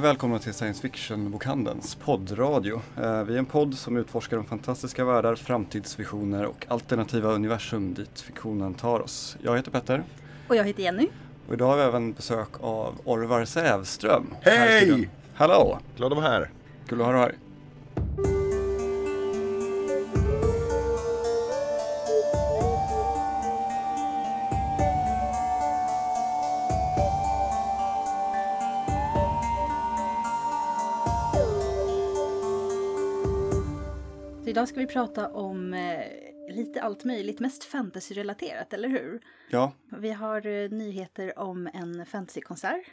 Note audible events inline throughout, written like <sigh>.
och välkomna till Science Fiction-bokhandelns poddradio. Eh, vi är en podd som utforskar de fantastiska världar, framtidsvisioner och alternativa universum dit fiktionen tar oss. Jag heter Petter. Och jag heter Jenny. Och idag har vi även besök av Orvar Sävström. Hej! Hallå! Glad att vara här. Kul att ha dig här. Idag ska vi prata om eh, lite allt möjligt, mest fantasy-relaterat, eller hur? Ja. Vi har eh, nyheter om en fantasykonsert.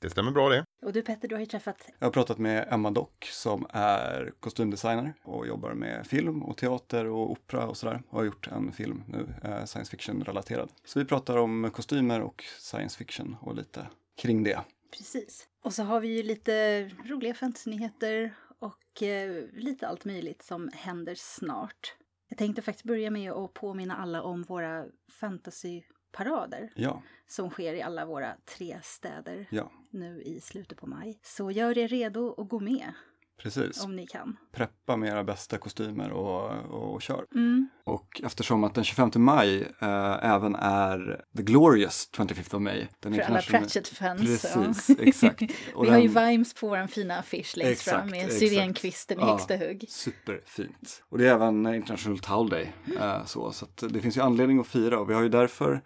Det stämmer bra det. Och du Petter, du har ju träffat... Jag har pratat med Emma Dock som är kostymdesigner och jobbar med film och teater och opera och sådär. Och har gjort en film nu, eh, science fiction-relaterad. Så vi pratar om kostymer och science fiction och lite kring det. Precis. Och så har vi ju lite roliga fantasynyheter och eh, lite allt möjligt som händer snart. Jag tänkte faktiskt börja med att påminna alla om våra fantasyparader Ja. som sker i alla våra tre städer Ja, nu i slutet på maj. Så gör er redo att gå med precis. om ni kan. Preppa med era bästa kostymer och, och kör. Mm. Och eftersom att den 25 maj eh, även är The Glorious 25th of May. Den För alla Pratchett-fans. Precis, exakt. <laughs> Och Vi har ju Vimes på vår fina affisch längst Exakt, fram med syrenkvisten i Ja. högsta hugg. Superfint. Och det är även International Towel Day. eh, så så det finns ju anledning att fira och vi har ju därför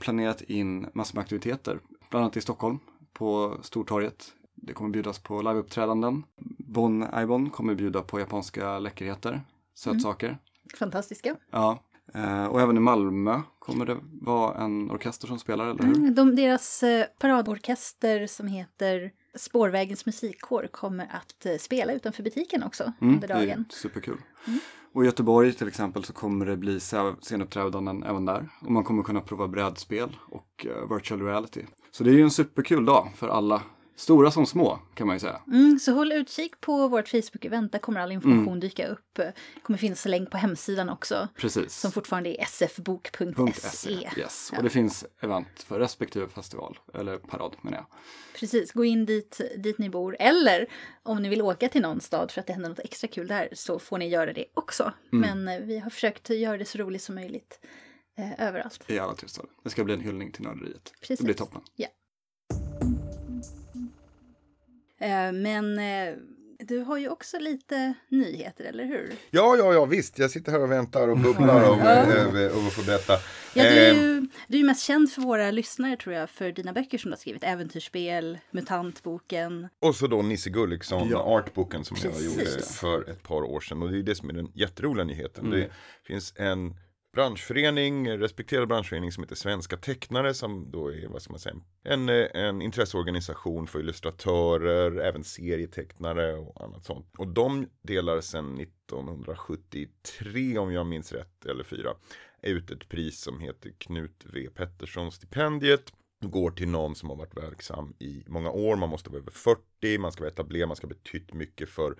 planerat in massor med aktiviteter. Bland annat i Stockholm på Stortorget. Det kommer bjudas på liveuppträdanden. Bon Aibon kommer bjuda på japanska läckerheter, sötsaker. Fantastiska. Ja. Eh, och även i Malmö kommer det vara en orkester som spelar, eller hur? Mm, de, deras eh, paradorkester som heter Spårvägens musikkår kommer att eh, spela utanför butiken också Mm, under det är dagen. superkul. Och i Göteborg till exempel så kommer det bli scenuppträdanden även där. Och man kommer kunna prova brädspel och virtual reality. Så det är ju en superkul dag för alla, stora som små kan man ju säga. Mm, så håll utkik på vårt Facebook-event, där kommer all information Mm. dyka upp. Det kommer finnas en länk på hemsidan också, Precis. som fortfarande är sfbok.se. Yes. Ja. Och det finns event för respektive festival, eller parad menar jag. Precis, gå in dit, dit ni bor. Eller om ni vill åka till någon stad för att det händer något extra kul där så får ni göra det också. Mm. Men eh, vi har försökt göra det så roligt som möjligt eh, överallt. I alla tre städer. Det ska bli en hyllning till nörderiet. Precis. Det blir toppen. Ja. Men eh, du har ju också lite nyheter, eller hur? Ja, ja, ja, visst. Jag sitter här och väntar och bubblar om, Ja. över och får berätta. Ja, du är Eh, ju du är mest känd för våra lyssnare tror jag, för dina böcker som du har skrivit. Äventyrsspel, Mutantboken. Och så då Nisse Gulliksson, Ja. artboken som jag Precis. gjorde för ett par år sedan. Och det är det som är den jätteroliga nyheten. Mm. Det finns en branschförening, respekterad branschförening som heter Svenska Tecknare som då är, vad ska man säga, en, eh, en intresseorganisation för illustratörer, även serietecknare och annat sånt. Och de delar sedan 1973 om jag minns rätt, eller fyra, ut ett pris som heter Knut V. Pettersson stipendiet. Går till någon som har varit verksam i många år, man måste vara över 40, man ska vara etablerad, man ska ha betytt mycket för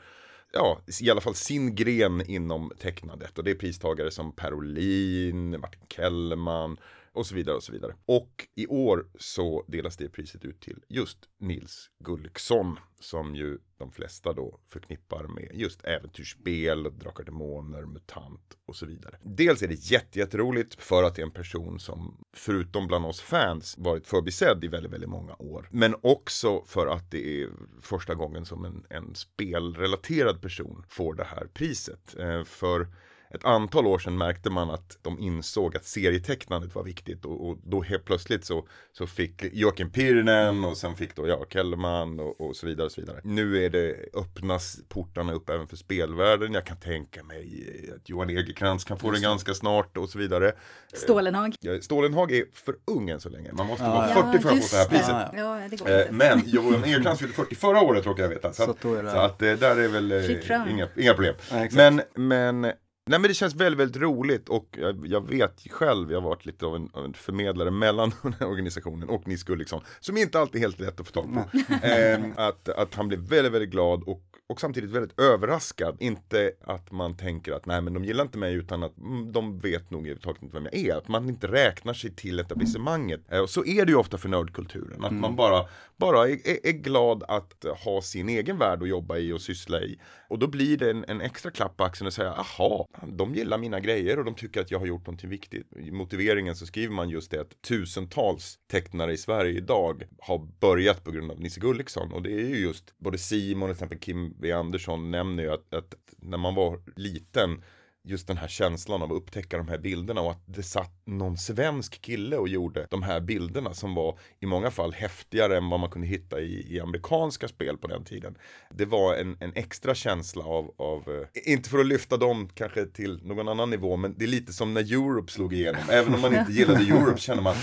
Ja, i alla fall sin gren inom tecknandet. Och det är pristagare som Per Olin, Martin Kellman och så vidare och så vidare. Och i år så delas det priset ut till just Nils Gulliksson som ju de flesta då förknippar med just äventyrsspel, Drakar och Demoner, MUTANT och så vidare. Dels är det jättejätteroligt för att det är en person som förutom bland oss fans varit förbisedd i väldigt, väldigt många år. Men också för att det är första gången som en, en spelrelaterad person får det här priset. Eh, för ett antal år sedan märkte man att de insåg att serietecknandet var viktigt och, och då helt plötsligt så, så fick Joakim Pirnen och sen fick då jag Kellman och, och så vidare och så vidare. Nu är det öppnas portarna upp även för spelvärlden. Jag kan tänka mig att Johan Egerkrans kan få det ganska snart och så vidare. Stålenhag. Stålenhag är för ung än så länge. Man måste Ja, vara ja. 40 för att få det här priset. Ja, Ja, det går Eh, inte. Men Johan Egerkrans fyllde 40 förra året råkar jag veta. Så, Så att, så att eh, där är väl eh, inga, inga problem. Men, men Nej men det känns väldigt, väldigt roligt och jag, jag vet själv, jag har varit lite av en, av en förmedlare mellan <laughs> den här organisationen och Nils Gulliksson, som inte alltid är helt lätt att få tag på. Ehm, att, att han blev väldigt, väldigt glad och och samtidigt väldigt överraskad. Inte att man tänker att nej men de gillar inte mig utan att mm, de vet nog överhuvudtaget inte vem jag är. Att man inte räknar sig till etablissemanget. Eh, och så är det ju ofta för nördkulturen. Att man bara, bara är, är, är glad att ha sin egen värld att jobba i och syssla i. Och då blir det en, en extra klapp på axeln och säga, aha, de gillar mina grejer och de tycker att jag har gjort någonting viktigt. I motiveringen så skriver man just det att tusentals tecknare i Sverige idag har börjat på grund av Nisse Gulliksson. Och det är ju just, både Simon och till exempel Kim B. Andersson nämner ju att, att när man var liten just den här känslan av att upptäcka de här bilderna och att det satt någon svensk kille och gjorde de här bilderna som var i många fall häftigare än vad man kunde hitta i, i amerikanska spel på den tiden. Det var en, en extra känsla av, av eh, inte för att lyfta dem kanske till någon annan nivå, men det är lite som när Europe slog igenom. Även om man inte gillade Europe känner man,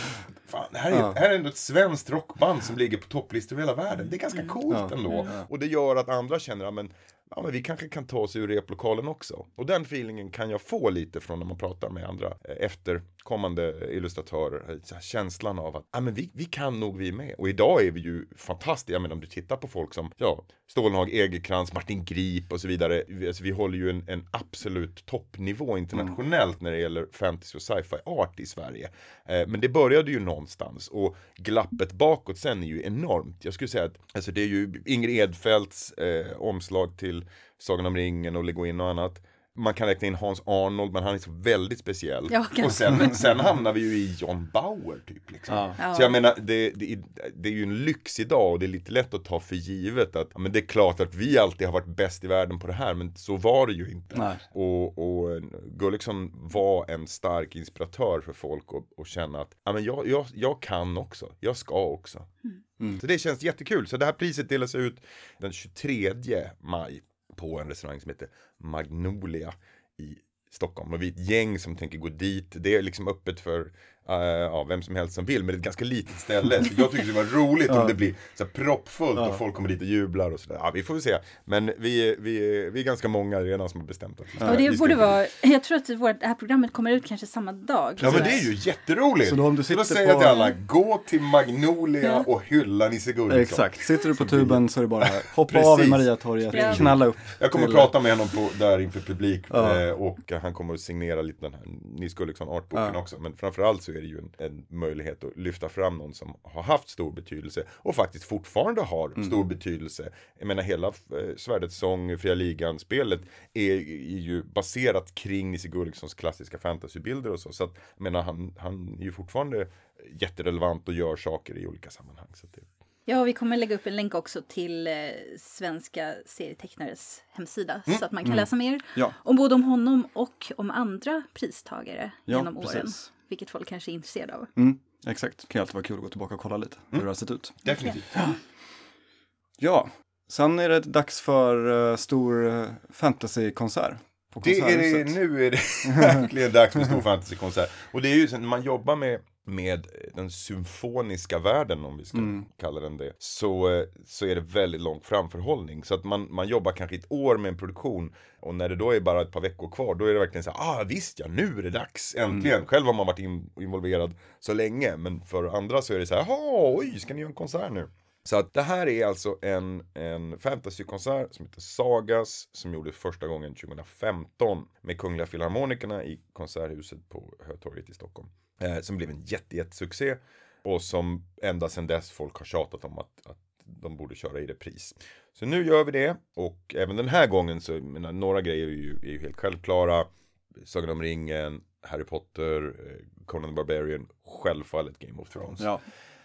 fan, här är, Ja. här är ändå ett svenskt rockband som ligger på topplistor över hela världen. Det är ganska coolt Ja. ändå. Och det gör att andra känner, men ja, men vi kanske kan ta oss ur replokalen också. Och den feelingen kan jag få lite från när man pratar med andra eh, nytillkommande illustratörer. Känslan av att ah, men vi, vi kan nog vi med. Och idag är vi ju fantastiska. Men om du tittar på folk som ja, Stålenhag, Egerkrans, Martin Grip och så vidare. Vi, alltså, vi håller ju en, en absolut toppnivå internationellt när det gäller fantasy och sci-fi art i Sverige. Eh, men det började ju någonstans och glappet bakåt sen är ju enormt. Jag skulle säga att alltså, det är ju Ingrid Edfeldts eh, omslag till Sagan om ringen och Le in och annat. Man kan räkna in Hans Arnold, men han är så väldigt speciell. Ja, och sen, sen hamnar vi ju i John Bauer typ. Liksom. Ja. Ja. Så jag menar, det, det, det är ju en lyx idag och det är lite lätt att ta för givet att ja, men det är klart att vi alltid har varit bäst i världen på det här, men så var det ju inte. Nej. Och, och Gulliksson var en stark inspiratör för folk och, och känna att ja, men jag, jag, jag kan också, jag ska också. Mm. Så det känns jättekul. Så det här priset delas ut den 23 maj på en restaurang som heter Magnolia i Stockholm. Och vi är ett gäng som tänker gå dit. Det är liksom öppet för eh, ja, vem som helst som vill, men det är ett ganska litet ställe. Så jag tycker det var roligt om det blir så här proppfullt och folk kommer dit och jublar och sådär. Ja, vi får väl se. Men vi, är- vi, vi är ganska många redan som har bestämt att ska Och det borde vara, jag tror att vårt, det här programmet kommer ut kanske samma dag. Ja men det är ju jätteroligt! Så då om du Så då sitter säger jag på- till alla, gå till Magnolia Ja. och hylla Nisse Gulliksson. Exakt, sitter du på tuben så är det bara hoppa av i. Mariatorget, Ja. knalla upp. Jag kommer att till- prata med honom på, där inför publik Ja. eh, och han kommer att signera lite den här Nils Gulliksson artboken Ja. också. Men framförallt så är det ju en, en möjlighet att lyfta fram någon som har haft stor betydelse och faktiskt fortfarande har Mm. stor betydelse. Jag menar hela eh, Svärdets sång, Fria Ligan-spelet är, är ju baserat kring Nisse Gullikssons klassiska fantasybilder och så. Så att, jag menar han, han är ju fortfarande jätterelevant och gör saker i olika sammanhang. Så det, Ja, och vi kommer lägga upp en länk också till eh, svenska serietecknares hemsida så att man kan läsa mer Mm. Ja. om både om honom och om andra pristagare Ja, genom åren. precis. Vilket folk kanske är intresserade av. Mm, exakt, det kan ju alltid vara kul att gå tillbaka och kolla lite hur det har sett ut. definitivt. Ja, sen är det dags för uh, stor uh, fantasykonsert på Det är det, nu är det <laughs> verkligen dags för stor fantasykonsert. Och det är ju så när man jobbar med, med den symfoniska världen, om vi ska Mm. kalla den det, så, så är det väldigt lång framförhållning. Så att man, man jobbar kanske ett år med en produktion och när det då är bara ett par veckor kvar, då är det verkligen så här, ah visst ja, nu är det dags, äntligen. Mm. Själv har man varit in, involverad så länge, men för andra så är det så här, jaha, oj, ska ni göra en konsert nu? Så att det här är alltså en, en fantasykonsert som heter Sagas som gjordes första gången 2015 med Kungliga Filharmonikerna i Konserthuset på Hötorget i Stockholm. Eh, som blev en jätte, jättesuccé och som ända sedan dess folk har tjatat om att, att de borde köra i repris. Så nu gör vi det och även den här gången så, menar, några grejer är ju, är ju helt självklara. Sagan om ringen, Harry Potter, eh, Conan the Barbarian, självfallet Game of Thrones. Ja,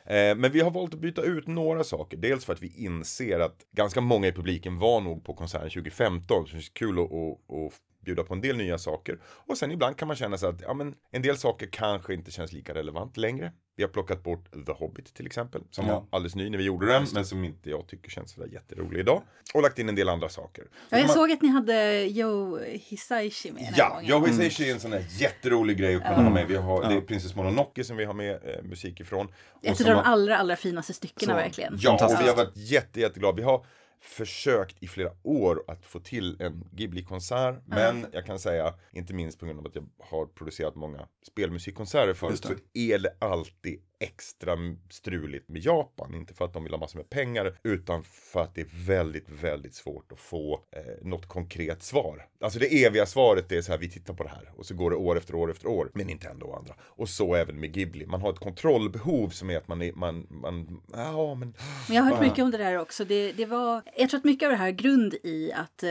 Eh, Men vi har valt att byta ut några saker. Dels för att vi inser att ganska många i publiken var nog på konserten 2015. Så det känns kul att, att, att bjuda på en del nya saker. Och sen ibland kan man känna sig att ja, men en del saker kanske inte känns lika relevant längre. Vi har plockat bort The Hobbit till exempel. Som Ja. var alldeles ny när vi gjorde den. Men som inte jag tycker känns sådär jätterolig idag. Och lagt in en del andra saker. Ja, jag Man- såg att ni hade Joe Hisaishi med Ja, gången. Joe Hisaishi är en sån här jätterolig grej att kunna Ja. ha med. Vi har, Det är Ja. Princess Mononoke som vi har med eh, musik ifrån. Och Ett av de allra, allra finaste styckena verkligen. Ja, och vi har varit jätte, jätteglada. Vi har försökt i flera år att få till en Ghibli-konsert. Men jag kan säga, inte minst på grund av att jag har producerat många spelmusikkonserter förut, så är det alltid extra struligt med Japan. Inte för att de vill ha massor med pengar utan för att det är väldigt, väldigt svårt att få eh, något konkret svar. Alltså det eviga svaret är så här, vi tittar på det här och så går det år efter år efter år med Nintendo och andra. Och så även med Ghibli. Man har ett kontrollbehov som är att man är, man, man, ja men. Men jag har hört mycket om det där också. Det, det var, jag tror att mycket av det här grund i att eh,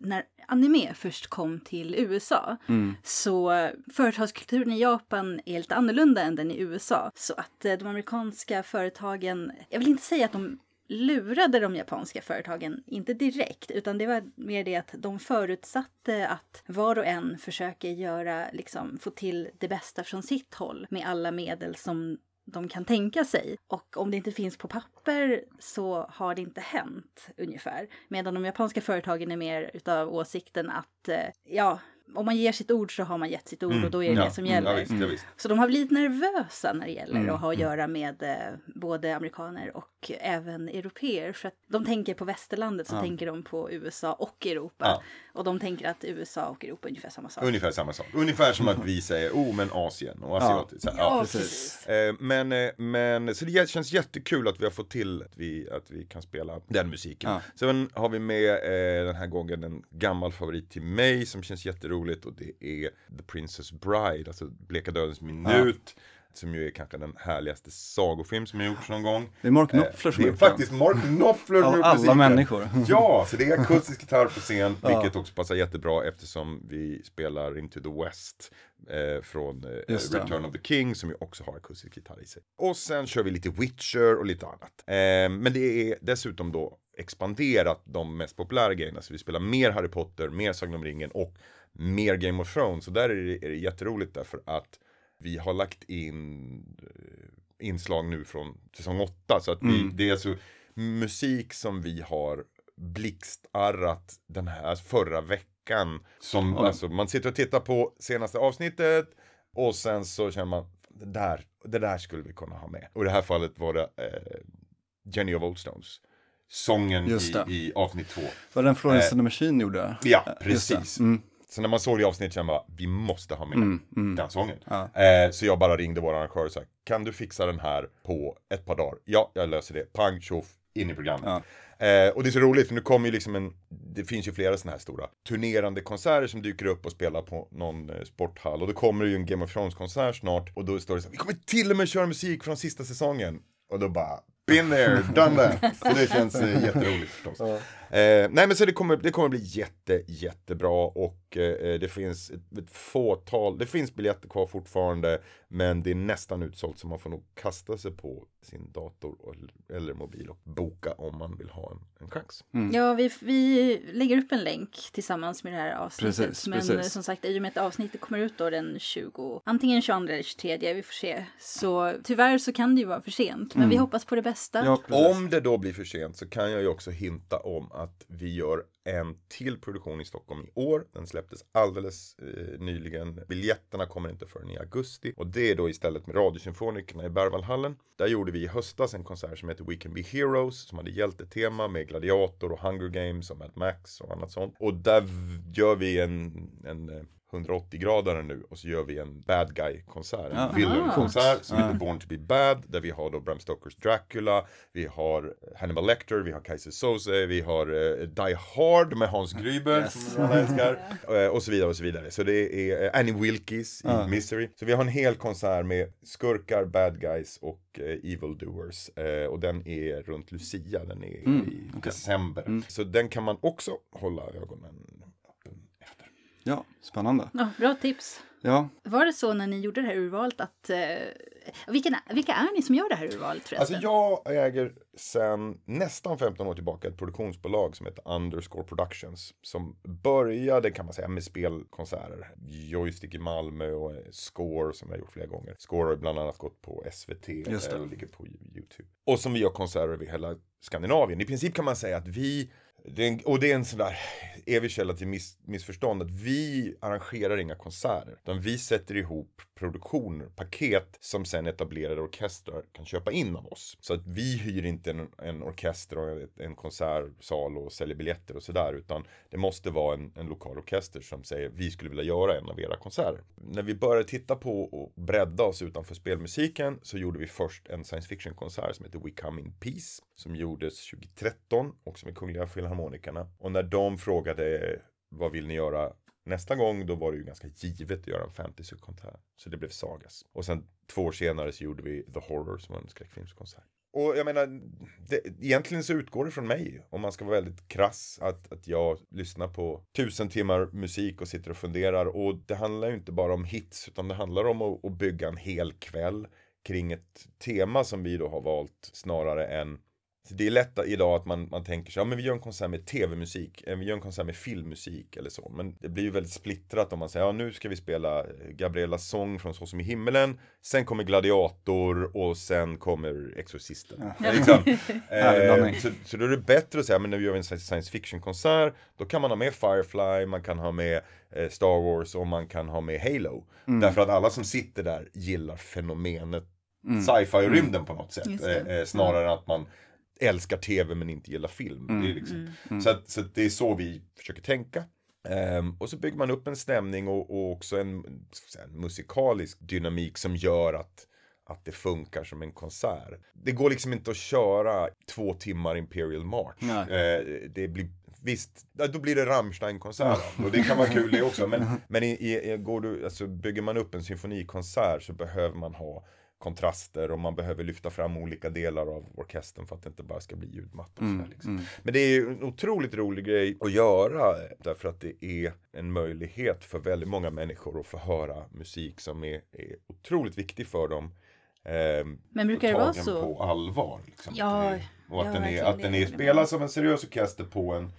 när anime först kom till USA Mm. så företagskulturen i Japan är lite annorlunda än den i USA. Så att eh, de amerikanska företagen, jag vill inte säga att de lurade de japanska företagen, inte direkt, utan det var mer det att de förutsatte att var och en försöker göra, liksom, få till det bästa från sitt håll med alla medel som de kan tänka sig. Och om det inte finns på papper så har det inte hänt ungefär. Medan de japanska företagen är mer utav åsikten att eh, ja, om man ger sitt ord så har man gett sitt ord och då är det ja, det som mm, gäller. Ja, visst, ja, visst. Så de har blivit nervösa när det gäller Mm, att ha att göra med eh, både amerikaner och även europeer. För att de tänker på västerlandet så Ja. tänker de på USA och Europa. Ja. Och de tänker att USA och Europa är ungefär samma sak. Ungefär samma sak. Ungefär som att vi säger, oh men Asien och asiatiskt. Ja, precis. Eh, Men, eh, men så det känns jättekul att vi har fått till att vi, att vi kan spela den musiken. Ja. Sen har vi med eh, den här gången en gammal favorit till mig som känns jätteroligt och det är The Princess Bride, alltså Bleka Dödens minut. Som ju är kanske den härligaste sagofilm som har gjorts någon gång. Det är Mark Eh, Knopfler som Det har är faktiskt Mark Knopfler som Av alla musiken. människor. <laughs> Ja, så det är akustisk gitarr på scen, Ja. vilket också passar jättebra eftersom vi spelar Into the West eh, från eh, det. Return of the King som ju också har akustisk gitarr i sig. Och sen kör vi lite Witcher och lite annat. Eh, men det är dessutom då expanderat de mest populära grejerna, så vi spelar mer Harry Potter, mer Sagan om ringen och mer Game of Thrones. Så där är det, är det jätteroligt därför att vi har lagt in eh, inslag nu från säsong 8. Så att vi, Mm. det är alltså musik som vi har blixtarrat den här förra veckan. Som, Ja. alltså, man sitter och tittar på senaste avsnittet och sen så känner man det där, det där skulle vi kunna ha med. Och i det här fallet var det eh, Jenny of Oldstones. Sången i, i avsnitt två. Vad den Florence and the Machine gjorde. Ja, det. precis. Mm. Så när man såg det i avsnittet kände man bara, vi måste ha med Mm, mm. den sången. Ja. Eh, så jag bara ringde vår arrangör och sa, kan du fixa den här på ett par dagar? Ja, jag löser det. Pang, tjoff, in i programmet. Ja. Eh, och det är så roligt för nu kommer ju liksom en, det finns ju flera sådana här stora turnerande konserter som dyker upp och spelar på någon eh, sporthall. Och då kommer det ju en Game of Thrones konsert snart och då står det så här, vi kommer till och med köra musik från sista säsongen. Och då bara, been there, done that. <laughs> Så det känns eh, jätteroligt förstås. Eh, nej men så det kommer, det kommer bli jätte, jättebra och eh, det finns ett, ett fåtal, det finns biljetter kvar fortfarande men det är nästan utsålt så man får nog kasta sig på sin dator och, eller mobil och boka om man vill ha en, en chans. Ja, vi, vi lägger upp en länk tillsammans med det här avsnittet. Precis, Men precis. eh, som sagt, i och med att avsnittet kommer ut då den 20, antingen 22 eller 23, vi får se. Så tyvärr så kan det ju vara för sent, men vi hoppas på det bästa. Mm. Ja. Om det då blir för sent så kan jag ju också hinta om att vi gör en till produktion i Stockholm i år. Den släpptes alldeles eh, nyligen. Biljetterna kommer inte förrän i augusti. Och det är då istället med Radiosymfonikerna i Berwaldhallen. Där gjorde vi i höstas en konsert som heter We Can Be Heroes. Som hade hjältetema med Gladiator och Hunger Games och Mad Max och annat sånt. Och där gör vi en, en eh, 180-gradare nu och så gör vi en bad guy-konsert, en Ja. villain-konsert som heter Born to be bad, där vi har då Bram Stokers Dracula, vi har Hannibal Lecter, vi har Kaiser Soze, vi har eh, Die Hard med Hans Gruber Yes. som alla älskar, <laughs> eh, och så vidare och så vidare. Så det är eh, Annie Wilkes i. Misery. Så vi har en hel konsert med skurkar, bad guys och evil doers. Och den är runt Lucia, den är Mm, i okej. december. Så den kan man också hålla ögonen. Ja, spännande. Ja, bra tips. Ja, Var det så när ni gjorde det här urvalet att... Eh, vilka, vilka är ni som gör det här urvalet förresten? Alltså jag äger sen nästan 15 år tillbaka ett produktionsbolag som heter Underscore Productions. Som började kan man säga med spelkonserter. Joystick i Malmö och eh, Score som jag har gjort flera gånger. Score har bland annat gått på SVT eh, och ligger på YouTube. Och som vi gör konserter över hela Skandinavien. I princip kan man säga att vi det en, och det är en sån där evig källa till miss, missförstånd att vi arrangerar inga konserter. Utan vi sätter ihop produktioner, paket som sen etablerade orkestrar kan köpa in av oss. Så att vi hyr inte en, en orkester och en konsertsal och säljer biljetter och sådär. Utan det måste vara en, en lokal orkester som säger vi skulle vilja göra en av era konserter. När vi började titta på och bredda oss utanför spelmusiken så gjorde vi först en science fiction konsert som heter We Come In Peace. Som gjordes 2013 också med Kungliga harmonikerna. Och när de frågade vad vill ni göra nästa gång, då var det ju ganska givet att göra en fantasykonsert. Så det blev Sagas. Och sen två år senare så gjorde vi The Horror som var en skräckfilmskonsert. Och jag menar, det, egentligen så utgår det från mig, om man ska vara väldigt krass, att, att jag lyssnar på tusen timmar musik och sitter och funderar. Och det handlar ju inte bara om hits, utan det handlar om att, att bygga en hel kväll kring ett tema som vi då har valt snarare än så det är lätt idag att man, man tänker sig, ja men vi gör en konsert med tv-musik, vi gör en konsert med filmmusik eller så. Men det blir ju väldigt splittrat om man säger, ja nu ska vi spela Gabrielas sång från Så som i himmelen, sen kommer Gladiator och sen kommer Exorcisten. Ja. Liksom. <laughs> eh, så, så då är det bättre att säga, men vi gör en science fiction-konsert, då kan man ha med Firefly, man kan ha med eh, Star Wars och man kan ha med Halo. Mm. Därför att alla som sitter där gillar fenomenet mm. sci-fi-rymden mm. på något sätt. Eh, eh, snarare än att man älskar tv men inte gillar film. Mm. Det är liksom, mm. mm. Så, att, så att det är så vi försöker tänka. Um, och så bygger man upp en stämning och, och också en, en, musikalisk dynamik som gör att, att det funkar som en konsert. Det går liksom inte att köra två timmar Imperial March. Uh, det blir Visst, då blir det Rammstein-konsert och det kan vara kul det också. Men, <laughs> men i, i, går du, alltså, bygger man upp en symfonikonsert så behöver man ha kontraster och man behöver lyfta fram olika delar av orkestern för att det inte bara ska bli ljudmatta. Mm, liksom. mm. Men det är ju en otroligt rolig grej att göra därför att det är en möjlighet för väldigt många människor att få höra musik som är, är otroligt viktig för dem. Eh, Men brukar det vara så? på allvar. Liksom. Ja, och att, ja, den är, att den är spelad som en seriös orkester på en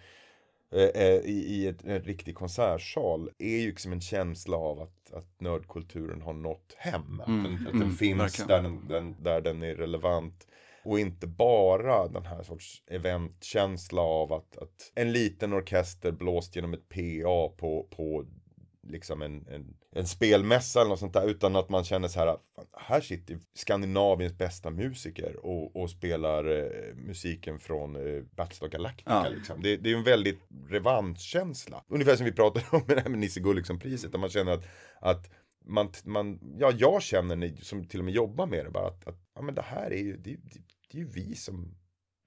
i, i ett, en riktig konsertsal är ju liksom en känsla av att, att nördkulturen har nått hem. Att, mm, den, att den mm, finns där den, den, där den är relevant. Och inte bara den här sorts eventkänsla av att, att en liten orkester blåst genom ett PA på, på liksom en, en, en spelmässa eller något sånt där. Utan att man känner så här, här sitter Skandinaviens bästa musiker och, och spelar eh, musiken från eh, Battlestar Galactica. Ja. Liksom. Det, det är en väldigt revanschkänsla. Ungefär som vi pratade <laughs> om med, med Nisse Gulliksson-priset. Där man känner att, att man, man, ja, jag känner, som till och med jobbar med det, bara att, att ja, men det här är ju, det, det, det är ju vi som,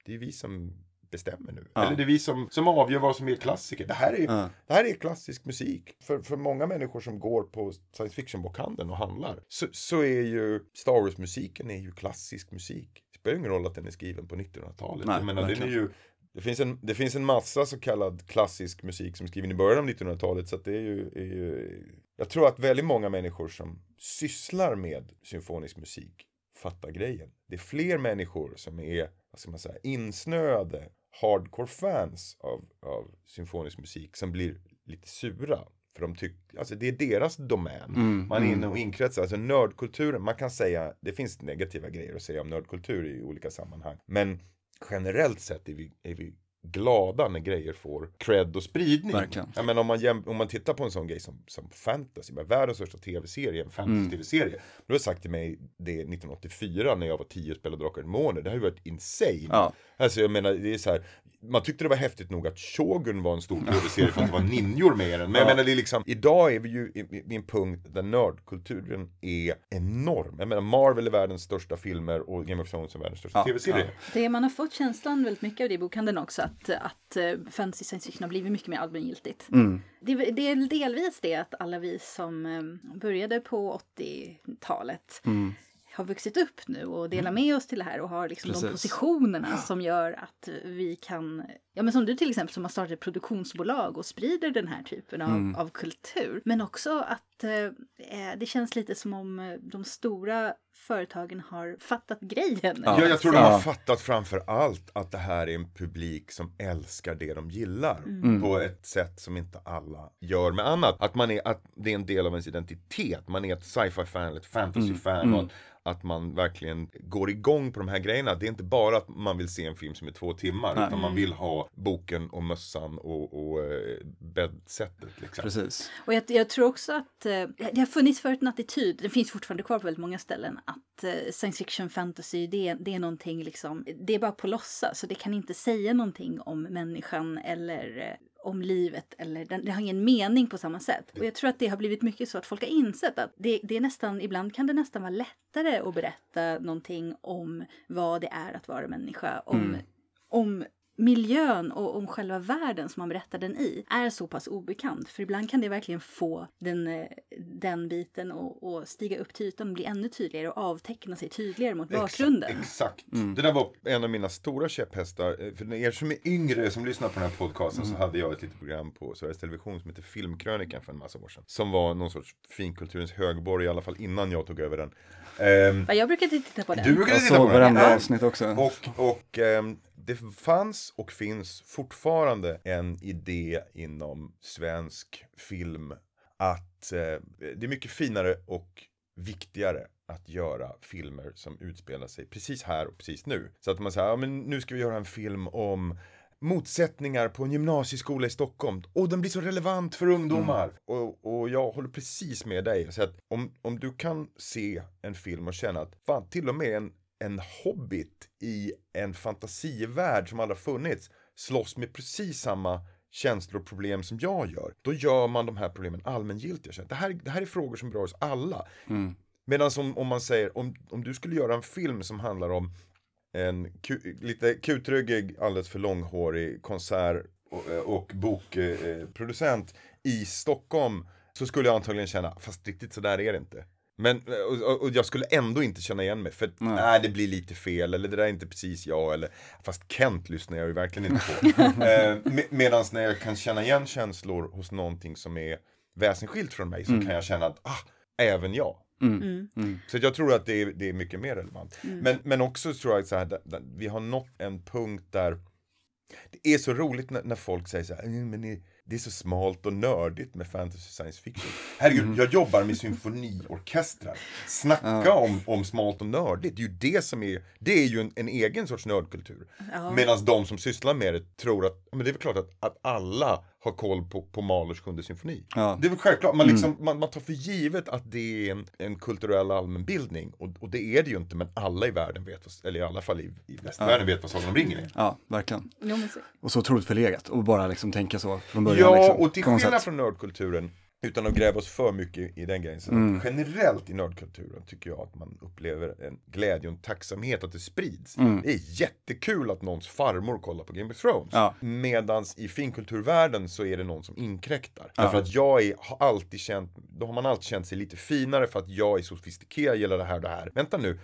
det är vi som bestämmer nu. Ja. Eller det är vi som, som avgör vad som är klassiker. Det här är, ja. det här är klassisk musik. För, för många människor som går på science fiction-bokhandeln och handlar så, så är ju Star Wars-musiken är ju klassisk musik. Det spelar ingen roll att den är skriven på 1900-talet. Jag menar, den är ju, det, finns en, det finns en massa så kallad klassisk musik som är skriven i början av 1900-talet. Så det är ju, är ju, jag tror att väldigt många människor som sysslar med symfonisk musik fattar grejen. Det är fler människor som är vad ska man säga, insnöade hardcore-fans av, av symfonisk musik som blir lite sura. För de tycker, alltså det är deras domän. Mm, man är inne mm. och inkretsar. Alltså nördkulturen, man kan säga, det finns negativa grejer att säga om nördkultur i olika sammanhang. Men generellt sett är vi, är vi glada när grejer får cred och spridning. Verkligen. Ja, men om, man om man tittar på en sån grej som, som fantasy, världens största tv-serie, en fantasy-tv-serie. Mm. Du har sagt till mig det 1984 när jag var 10 och spelade Drakar och Demoner. Det har ju varit insane. Ja. Alltså jag menar, det är så här, man tyckte det var häftigt nog att Shogun var en stor tv-serie för att det var ninjor med den. Men ja. jag menar, det är liksom, idag är vi ju i, i en punkt där nördkulturen är enorm. Jag menar, Marvel är världens största filmer och Game of Thrones är världens största ja. tv-serie. Ja. Det man har fått känslan väldigt mycket av det i bokhandeln också, att, att uh, fantasy science fiction har blivit mycket mer allmängiltigt. Mm. Det, det, är delvis det att alla vi som um, började på 80-talet mm har vuxit upp nu och delar mm. med oss till det här och har liksom de positionerna som gör att vi kan, ja men som du till exempel som har startat produktionsbolag och sprider den här typen av, mm. av kultur. Men också att att eh, det känns lite som om eh, de stora företagen har fattat grejen. Ja, jag tror de har fattat framför allt att det här är en publik som älskar det de gillar. Mm. På ett sätt som inte alla gör med annat. Att, man är, att det är en del av ens identitet. Man är ett sci-fi fan eller ett fantasy fan. Och att, att man verkligen går igång på de här grejerna. Det är inte bara att man vill se en film som är två timmar. Nej. Utan man vill ha boken och mössan och, och eh, bäddsättet. Liksom. Precis. Och jag, jag tror också att eh, det har funnits förut en attityd, det finns fortfarande kvar på väldigt många ställen, att eh, science fiction fantasy det, är- det är någonting liksom, det är bara på låtsas så det kan inte säga någonting om människan eller eh, om livet eller den, det har ingen mening på samma sätt. Och jag tror att det har blivit mycket så att folk har insett att det, det är nästan, ibland kan det nästan vara lättare att berätta någonting om vad det är att vara människa, om, om miljön och om själva världen som man berättar den i är så pass obekant. För ibland kan det verkligen få den, eh, den biten att stiga upp till ytan och bli ännu tydligare och avteckna sig tydligare mot bakgrunden. Exakt. exakt. Det där var en av mina stora käpphästar. Eh, För er som är yngre som lyssnar på den här podcasten så hade jag ett litet program på Sveriges Television som heter Filmkrönikan för en massa år sedan. Som var någon sorts finkulturens högborg i alla fall innan jag tog över den. Ja, Jag brukar titta på den. du brukade Jag titta på såg den. varenda Ja. avsnitt också. Och, och ehm, det fanns och finns fortfarande en idé inom svensk film att eh, det är mycket finare och viktigare att göra filmer som utspelar sig precis här och precis nu. Så att man säger, ja men nu ska vi göra en film om motsättningar på en gymnasieskola i Stockholm. Och den blir så relevant för ungdomar. Och, och jag håller precis med dig. Så att om, om du kan se en film och känna att fan, till och med en, en hobbit i en fantasivärld som aldrig har funnits slåss med precis samma känslor och problem som jag gör. Då gör man de här problemen allmängiltiga. Det här, det här är frågor som berör oss alla. Medan om, om man säger, om, om du skulle göra en film som handlar om en ku, lite kutryggig, alldeles för långhårig konsert och, och bokproducent i Stockholm så skulle jag antagligen känna, fast riktigt så där är det inte. Men, och, och- och jag skulle ändå inte känna igen mig, för Nej. nej. det blir lite fel, eller det där är inte precis jag, eller fast Kent lyssnar jag ju verkligen inte på. <laughs> eh, med, Medan när jag kan känna igen känslor hos någonting som är väsensskilt från mig, så kan jag känna att, ah, även jag. Mm. Så att jag tror att det är, det är mycket mer relevant. Men, men också tror jag så här, där- där- vi har nått en punkt där det är så roligt när, när folk säger så här, "Mm, men det, det är så smalt och nördigt med fantasy science fiction. Herregud, jag jobbar med symfoniorkestrar. Snacka om, om smalt och nördigt, det är ju det som är, det är ju en, en egen sorts nördkultur. Ja. Medan de som sysslar med det tror att, men det är väl klart att, att alla har koll på, på Mahlers sjunde symfoni. Ja. Det är väl självklart, man, liksom, man, man tar för givet att det är en, en kulturell allmänbildning. Och, och det är det ju inte, men alla i världen vet, vad, eller i alla fall i, i västvärlden vet vad Sagan om ringen är. Ja, verkligen. Och så otroligt förlegat och bara liksom tänka så från början. Ja, liksom, och till skillnad från nördkulturen, utan att gräva oss för mycket i den grejen, så Mm. generellt i nördkulturen tycker jag att man upplever en glädje och en tacksamhet att det sprids. Mm. Det är jättekul att någons farmor kollar på Game of Thrones. Ja. Medans i finkulturvärlden så är det någon som inkräktar. Ja. Därför att jag är, har alltid känt, då har man alltid känt sig lite finare för att jag är sofistikerad, gillar det här och det här. Vänta nu,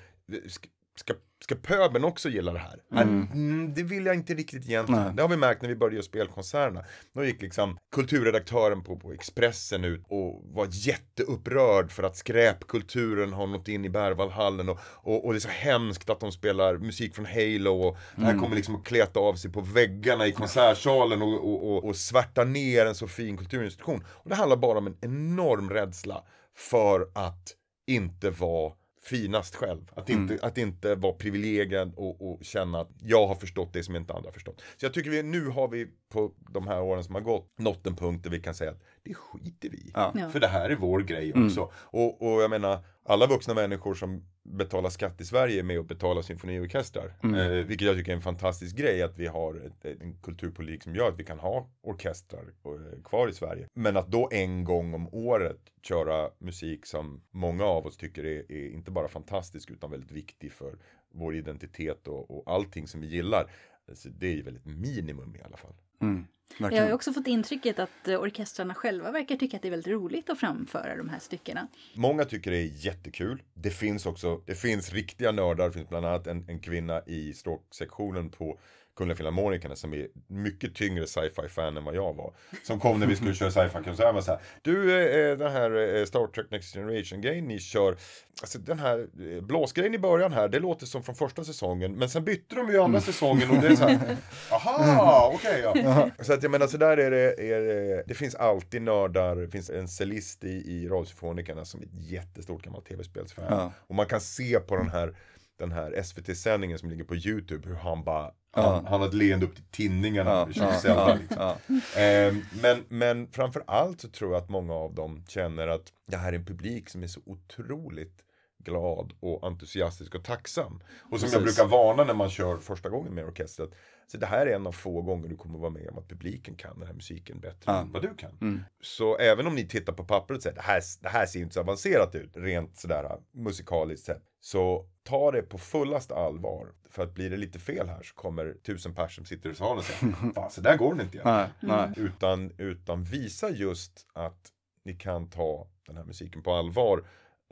ska, ska, pöbeln också gilla det här? Mm, det vill jag inte riktigt egentligen. Nej. Det har vi märkt när vi började göra spelkonserterna. Då gick liksom kulturredaktören på, på Expressen ut och var jätteupprörd för att skräpkulturen har nått in i Berwaldhallen och, och, och det är så hemskt att de spelar musik från Halo och det här kommer liksom att kleta av sig på väggarna i konsertsalen och, och, och, och svärta ner en så fin kulturinstitution. Och det handlar bara om en enorm rädsla för att inte vara finast själv. Att inte, att inte vara privilegierad och, och känna att jag har förstått det som inte andra har förstått. Så jag tycker vi, nu har vi på de här åren som har gått nått en punkt där vi kan säga att det skiter vi i. Ja. För det här är vår grej också. Och, och jag menar, alla vuxna människor som betalar skatt i Sverige är med och betalar symfoniorkestrar. Eh, vilket jag tycker är en fantastisk grej att vi har ett, ett, en kulturpolitik som gör att vi kan ha orkestrar eh, kvar i Sverige. Men att då en gång om året köra musik som många av oss tycker är, är inte bara fantastisk utan väldigt viktig för vår identitet och, och allting som vi gillar. Alltså, det är ju väl ett minimum i alla fall. Mm, Jag har verkligen. också fått intrycket att eh, orkestrarna själva verkar tycka att det är väldigt roligt att framföra de här styckena. Många tycker det är jättekul. Det finns också, det finns riktiga nördar, det finns bland annat en, en kvinna i stråksektionen på Kungliga Filharmonikerna som är mycket tyngre sci-fi fan än vad jag var. Som kom när vi skulle köra sci-fi konsert och så här. Du, eh, den här eh, Star Trek Next Generation grejen ni kör. Alltså den här eh, blåsgrejen i början här, det låter som från första säsongen. Men sen bytte de ju andra säsongen och det är så här. <laughs> Aha, okej ja. Så att jag menar så där är det, är det, det finns alltid nördar. Det finns en cellist i, i Radiosymfonikerna som är ett jättestort gammalt tv-spelsfan. Ja. Och man kan se på den här den här SVT-sändningen som ligger på YouTube hur han bara. Han, han har ett leende upp till tinningarna Ja, liksom. Ehm, men, men framför allt så tror jag att många av dem känner att det här är en publik som är så otroligt glad och entusiastisk och tacksam. Och som jag Precis. brukar varna när man kör första gången med orkestret. Så det här är en av få gånger du kommer vara med om att publiken kan den här musiken bättre Ja. än vad du kan. Mm. Så även om ni tittar på pappret och säger det här, det här ser inte så avancerat ut rent sådär musikaliskt sett. Så ta det på fullaste allvar. För att blir det lite fel här så kommer tusen personer som sitter i salen och säger Fan, så där går det inte. Nej, nej. Utan, utan visa just att ni kan ta den här musiken på allvar.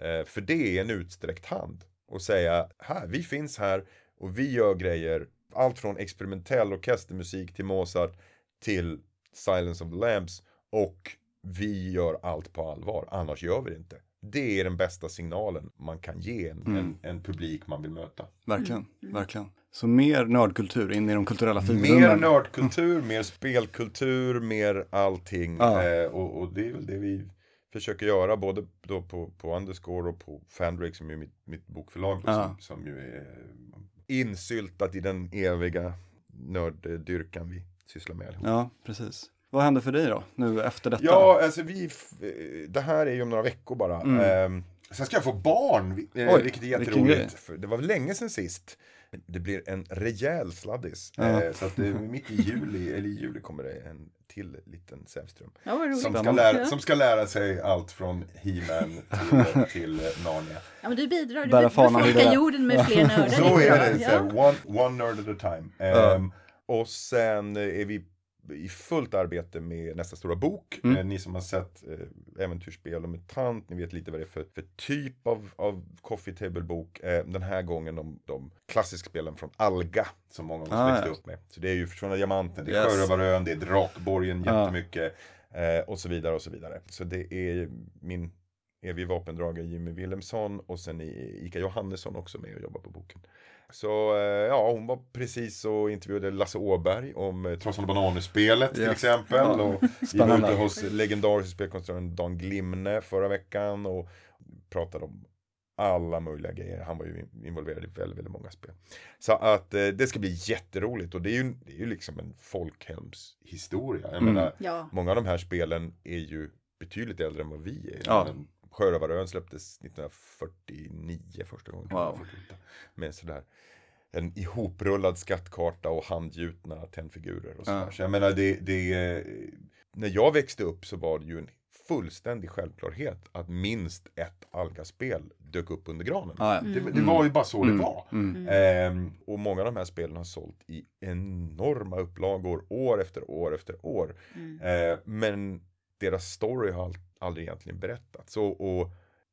Eh, för det är en utsträckt hand. Och säga, här, vi finns här och vi gör grejer. Allt från experimentell orkestermusik till Mozart till Silence of the Lambs. Och vi gör allt på allvar, annars gör vi det inte. Det är den bästa signalen man kan ge en, Mm. en, en publik man vill möta. Verkligen, verkligen. Så mer nördkultur in i de kulturella Mer finrummen. nördkultur, mer spelkultur, mer allting. Ja. Eh, och, och det är väl det vi försöker göra både då på, på Underscore och på Fandrake som är mitt, mitt bokförlag. då, Ja. Som, som ju är insyltat i den eviga nörddyrkan vi sysslar med. Ja, precis. Vad händer för dig då, nu efter detta? Ja, alltså vi, det här är ju om några veckor bara. Mm. Ehm, sen ska jag få barn, eh, Oj, vilket är jätteroligt. För det var väl länge sedan sist. Det blir en rejäl sladdis. Ja. Eh, så att eh, mitt i juli, eller i juli kommer det en till liten Sävström. Ja. Som ska, lära, som ska lära sig allt från He-Man till, till eh, Narnia. Ja, men du bidrar, du befolkar jorden med fler nördar. <laughs> Så det är det, så här, Ja. one, one nerd at a time. Ja. Ehm, och sen är vi i fullt arbete med nästa stora bok. Mm. Eh, ni som har sett eh, Äventyrsspel och MUTANT, ni vet lite vad det är för, för typ av, av coffee table bok. Eh, den här gången de, de klassiska spelen från Alga, som många av oss Ah, växte ja. upp med. Så det är ju Försvunna Diamanten, det är Yes. Sjörövarön, det är Drakborgen Ja. jättemycket. Eh, och så vidare och så vidare. Så det är min evig vapendragare Jimmy Wilhelmsson och sen är Ika Johannesson också med och jobbar på boken. Så eh, ja, hon var precis och intervjuade Lasse Åberg om eh, Trossande bananer-spelet till Yes. exempel. Ja. Och vi var ute hos legendariska spelkonstruktören Dan Glimne förra veckan och pratade om alla möjliga grejer. Han var ju involverad i väldigt, väldigt många spel. Så att eh, det ska bli jätteroligt och det är ju, det är ju liksom en folkhemshistoria. Jag Mm. menar, Ja. Många av de här spelen är ju betydligt äldre än vad vi är. Ja. Men Sjörövarön släpptes 1949 första gången. Wow. 48, med sådär en ihoprullad skattkarta och handgjutna tennfigurer och sådär. Ja. Så jag menar, det, det, när jag växte upp så var det ju en fullständig självklarhet att minst ett Alga-spel dök upp under granen. Ah, ja. Det, det var ju bara så det var. Mm. Ehm, och många av de här spelen har sålt i enorma upplagor år efter år efter år. Mm. Eh, men deras story har all, aldrig egentligen berättats. Och, och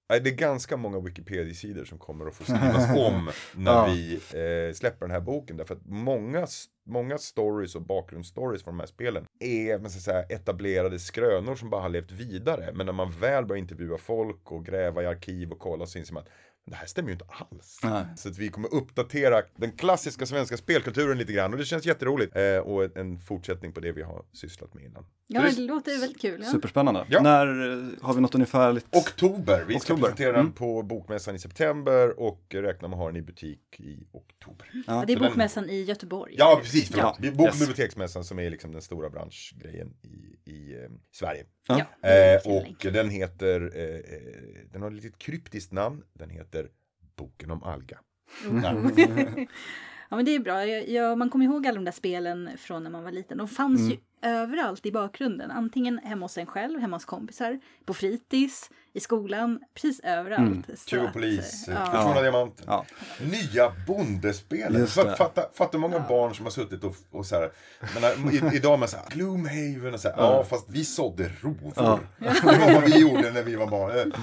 det är ganska många Wikipedia-sidor som kommer att få skrivas <laughs> om när Ja. vi eh, släpper den här boken. Därför att många, många stories och bakgrundsstories från de här spelen är man ska säga, etablerade skrönor som bara har levt vidare. Men när man väl börjar intervjua folk och gräva i arkiv och kolla så inser man att det här stämmer ju inte alls. Nej. Så att vi kommer uppdatera den klassiska svenska spelkulturen lite grann och det känns jätteroligt. Eh, och en fortsättning på det vi har sysslat med innan. Ja, det det- låter väldigt kul. Ja. Superspännande. Ja. När eh, har vi något ungefärligt? Oktober, vi ska Oktober. presentera den Mm. på Bokmässan i september och räknar med att ha den i butik i oktober. Ja, det är så den- Bokmässan i Göteborg. Ja, precis. Förlåt. Ja, Bok och yes. biblioteksmässan som är liksom den stora branschgrejen i, i eh, Sverige. Eh, och den heter, eh, eh, den har ett litet kryptiskt namn. Den heter Boken om Alga. <laughs> ja, men det är bra. Jag, jag, man kommer ihåg alla de där spelen från när man var liten. De fanns Mm. ju överallt i bakgrunden. Antingen hemma hos en själv, hemma hos kompisar, på fritids, i skolan, precis överallt. Mm. Tjugo att, polis, ja. Försvunna diamanten. Ja. Nya bondespelet. Fatta, fatta, många barn som har suttit och, och så här. Men, i, idag med så här, Gloomhaven och så här. Ja, fast vi sådde rovor. Ja. <laughs> Det var vad vi gjorde när vi var barn.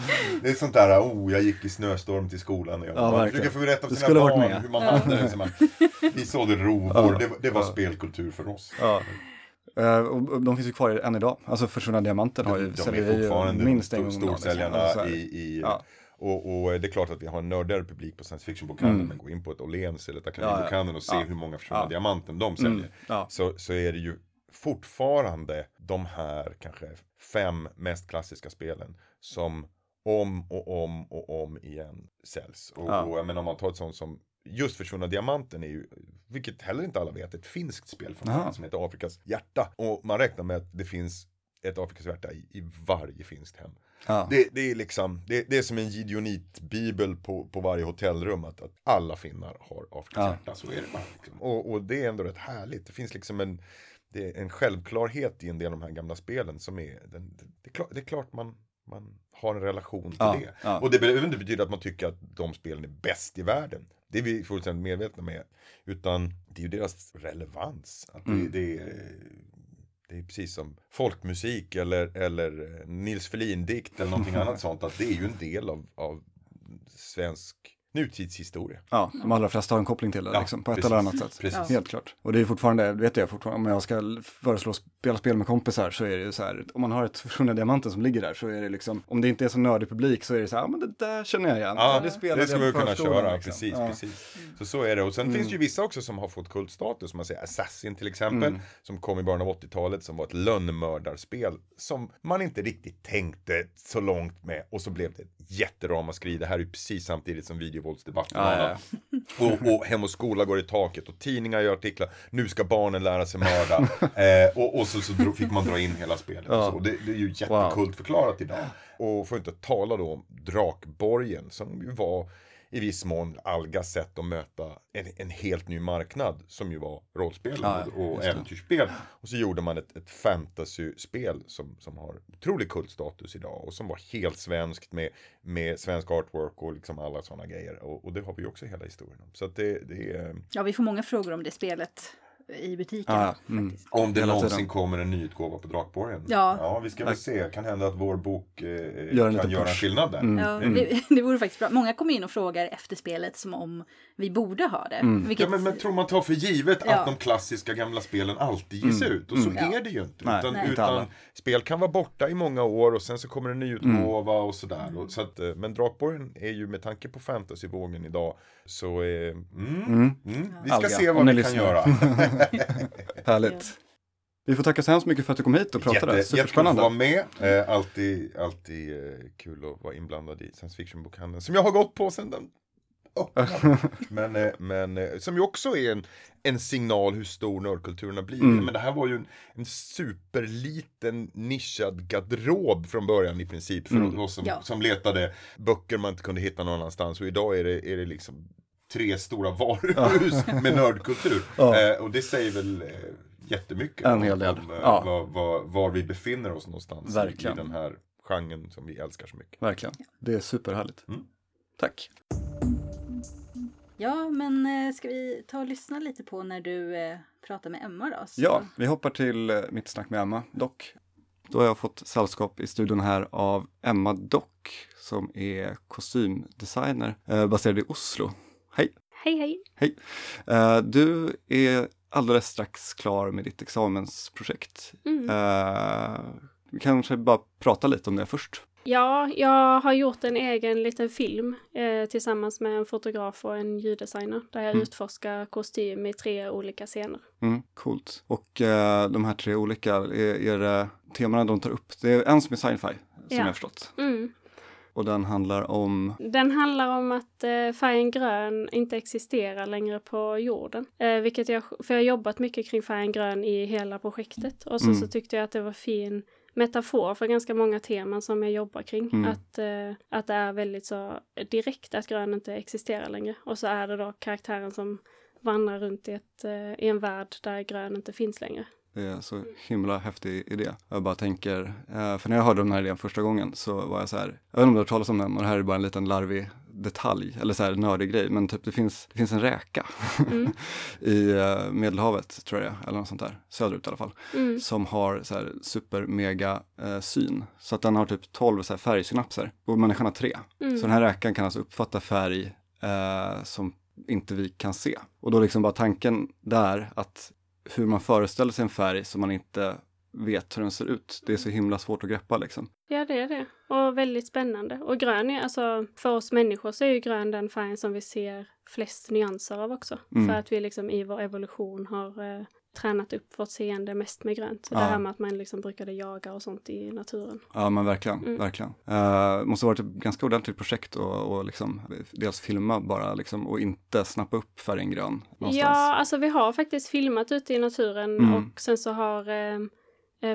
Det är sånt där, oh, jag gick i snöstorm till skolan. Och jag Ja, man verkligen. försöker få berätta för sina barn med. hur man hade det. Så man, <laughs> vi sådde rovor. Det, det var spelkultur för oss. Ja. Eh, och de finns ju kvar än idag. Alltså Försvunna Diamanten har ju, De är fortfarande minst en gång liksom. storsäljarna Alltså, i, i ja. och, och det är klart att vi har en nördigare publik på science fiction-bokhandeln. Mm. Men gå in på ett Åhléns eller ett Ja, Akademibokhandeln och se ja. hur många försvunna Ja. diamanten de säljer. Mm. Ja. Så, så är det ju fortfarande de här kanske fem mest klassiska spelen som om och om och om igen säljs. Och, Ja. och jag menar om man tar ett sånt som just Försvunna Diamanten är ju, vilket heller inte alla vet, ett finskt spel från Aha. som heter Afrikas hjärta. Och man räknar med att det finns ett Afrikas hjärta i, i varje finskt hem. Ja. Det, det är liksom, det, det är som en gideonitbibel på, på varje hotellrum att, att alla finnar har Afrikas Ja. hjärta, så är det bara. Liksom. Och, och det är ändå rätt härligt. Det finns liksom en, det är en självklarhet i en del av de här gamla spelen som är, den, det, är klart, det är klart man, man har en relation till Ja, det. ja. Och det behöver inte betyda att man tycker att de spelen är bäst i världen. Det är vi fullständigt medvetna med. Utan det är ju deras relevans. Att det, Mm. det, är, det är precis som folkmusik eller, eller Nils Ferlin-dikt eller någonting annat <laughs> sånt. Att det är ju en del av, av svensk nutidshistoria. Ja, de allra flesta har en koppling till det Ja, liksom, på ett precis. eller annat sätt. Precis. Helt klart. Och det är fortfarande, vet jag fortfarande, om jag ska föreslå spela spel med kompisar så är det ju så här, om man har ett Försvunna Diamanten som ligger där så är det liksom, om det inte är så nördig publik så är det så här, ja men det där känner jag igen. Ja, det spelade det ska jag vi kunna köra, liksom. precis, ja. precis. Så så är det. Och sen finns det ju vissa också som har fått kultstatus, som man säger Assassin till exempel, Mm. som kom i början av 80-talet, som var ett lönnmördarspel, som man inte riktigt tänkte så långt med, och så blev det ett jätteramaskri. Det här är ju precis samtidigt som videovåldsdebatten Ja, och ja. <laughs> Och, och Hem och skola går i taket och tidningar gör artiklar. Nu ska barnen lära sig mörda. <laughs> eh, och, och så, så fick man dra in hela spelet. Ja. Och så. Det, det är ju jättekult förklarat idag. Och får inte tala då om Drakborgen som ju var i viss mån Algas sätt att möta en, en helt ny marknad som ju var rollspel Ja, ja, och äventyrsspel. Och så gjorde man ett, ett fantasyspel som, som har otrolig kultstatus idag och som var helt svenskt med, med svensk artwork och liksom alla sådana grejer. Och, och det har vi ju också hela historien om. Så att det, det är... Ja, vi får många frågor om det spelet i butiken. Ja, mm. Om det Hela någonsin tiden. kommer en nyutgåva på Drakborgen. Ja. ja, vi ska väl se. Kan hända att vår bok eh, Gör kan göra en skillnad där. Mm. Ja, det, <laughs> det vore faktiskt bra. Många kommer in och frågar efter spelet som om vi borde ha det. Mm. Vilket, Ja, men, men tror man tar för givet Ja. att de klassiska gamla spelen alltid ges Mm. ut? Och så Mm. är det ju inte. Nej, utan, Nej. utan spel kan vara borta i många år och sen så kommer en nyutgåva Mm. och sådär. Och, så att, eh, men Drakborgen är ju med tanke på fantasyvågen idag så eh, mm, Mm. mm, vi ska Alga, se vad vi kan lyssnar. göra. <laughs> <laughs> <laughs> Härligt. Vi får tacka så hemskt mycket för att du kom hit och pratade. Jätte, jättekul att Superspännande. vara med. Eh, alltid alltid eh, kul att vara inblandad i science fiction-bokhandeln. Som jag har gått på sedan den öppnade. <laughs> men eh, men som ju också är en, en signal hur stor nördkulturen har blivit. Mm. Men det här var ju en, en superliten nischad garderob från början i princip. För Mm. oss som, Ja. som letade böcker man inte kunde hitta någon annanstans. Och idag är det, är det liksom tre stora varuhus med nördkultur. Ja. Eh, och det säger väl eh, jättemycket En hel del. om eh, Ja. var, var, var vi befinner oss någonstans i, i Verkligen. den här genren som vi älskar så mycket. Verkligen. Det är superhärligt. Mm. Tack. Ja, men eh, ska vi ta och lyssna lite på när du eh, pratar med Emma då? Så- Ja, vi hoppar till eh, mitt snack med Emma Dock. Då har jag fått sällskap i studion här av Emma Dock som är kostymdesigner eh, baserad i Oslo. Hej! Hej hej! Eh, du är alldeles strax klar med ditt examensprojekt. Mm. Eh, vi kanske bara prata lite om det först. Ja, jag har gjort en egen liten film eh, tillsammans med en fotograf och en ljuddesigner där jag Mm. utforskar kostym i tre olika scener. Mm, coolt. Och eh, de här tre olika, är, är det temana de tar upp? Det är en som är sci-fi, som Ja. jag förstått. Mm. Och den handlar om, Den handlar om att eh, färgen grön inte existerar längre på jorden. Eh, vilket jag, för jag har jobbat mycket kring färgen grön i hela projektet. Och så, Mm. så tyckte jag att det var fin metafor för ganska många teman som jag jobbar kring. Mm. Att, eh, att det är väldigt så direkt att grön inte existerar längre. Och så är det då karaktären som vandrar runt i, ett, eh, i en värld där grön inte finns längre. Det är så himla häftig idé. Jag bara tänker, eh, för när jag hörde den här idén första gång så var jag så här, jag vet inte om du har hört talas om den och det här är bara en liten larvig detalj eller så här nördig grej, men typ det finns, det finns en räka Mm. <laughs> i uh, Medelhavet tror jag eller något sånt där, söderut i alla fall, Mm. som har så här super mega eh, syn. Så att den har typ 12 så här färgsynapser och människan har tre. Mm. Så den här räkan kan alltså uppfatta färg eh, som inte vi kan se. Och då liksom bara tanken där att hur man föreställer sig en färg som man inte vet hur den ser ut. Det är så himla svårt att greppa liksom. Ja, det är det. Och väldigt spännande. Och grön är, alltså för oss människor så är ju grön den färgen som vi ser flest nyanser av också. Mm. För att vi liksom i vår evolution har eh, tränat upp vårt seende mest med grönt. Så Ja. det här med att man liksom brukade jaga och sånt i naturen. Ja men verkligen, Mm. verkligen. Uh, måste varit ett ganska ordentligt projekt och, och liksom dels filma bara liksom och inte snappa upp färgen grön någonstans. Ja, alltså vi har faktiskt filmat ute i naturen Mm. och sen så har eh,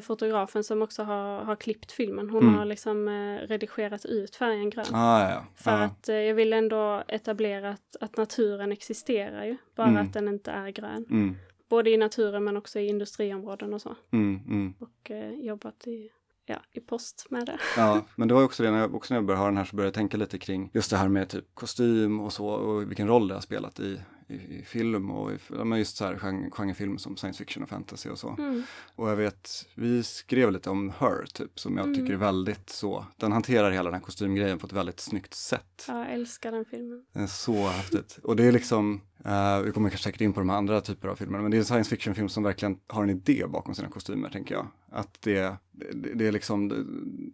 fotografen som också har, har klippt filmen, hon Mm. har liksom eh, redigerat ut färgen grön. Ah, ja, ja. För ja. att eh, jag vill ändå etablera att, att naturen existerar ju, bara Mm. att den inte är grön. Mm, Både i naturen men också i industriområden och så. mm, mm. Och eh, jobbat i, ja, i post med det. Ja, <laughs> men det var också det när jag, också när jag började ha den här så började jag tänka lite kring just det här med typ kostym och så och vilken roll det har spelat i, i, i film och i, men just så här gen- genrefilm som science fiction och fantasy och så. Mm. Och jag vet, vi skrev lite om Her typ som jag tycker är Mm. väldigt så, den hanterar hela den här kostymgrejen på ett väldigt snyggt sätt. Ja, jag älskar den filmen. Det är så häftigt. Och det är liksom, eh, vi kommer kanske säkert in på de andra typer av filmer, men det är en science fiction-film som verkligen har en idé bakom sina kostymer, tänker jag. Att det, det, det är liksom det,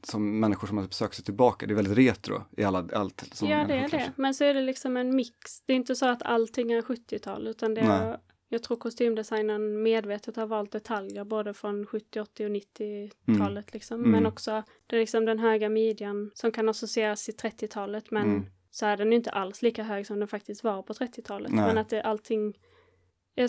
som människor som har typ sökt sig tillbaka, det är väldigt retro i alla, allt som ja, det är klär det. Men så är det liksom en mix. Det är inte så att allting är 70-tal, utan det Nej. är, jag tror kostymdesignen medvetet har valt detaljer både från 70, 80 och 90-talet liksom. Mm. Men också det är liksom den höga midjan som kan associeras till 30-talet, men Mm. Så är den ju inte alls lika hög som den faktiskt var på 30-talet. Nej. Men att det, allting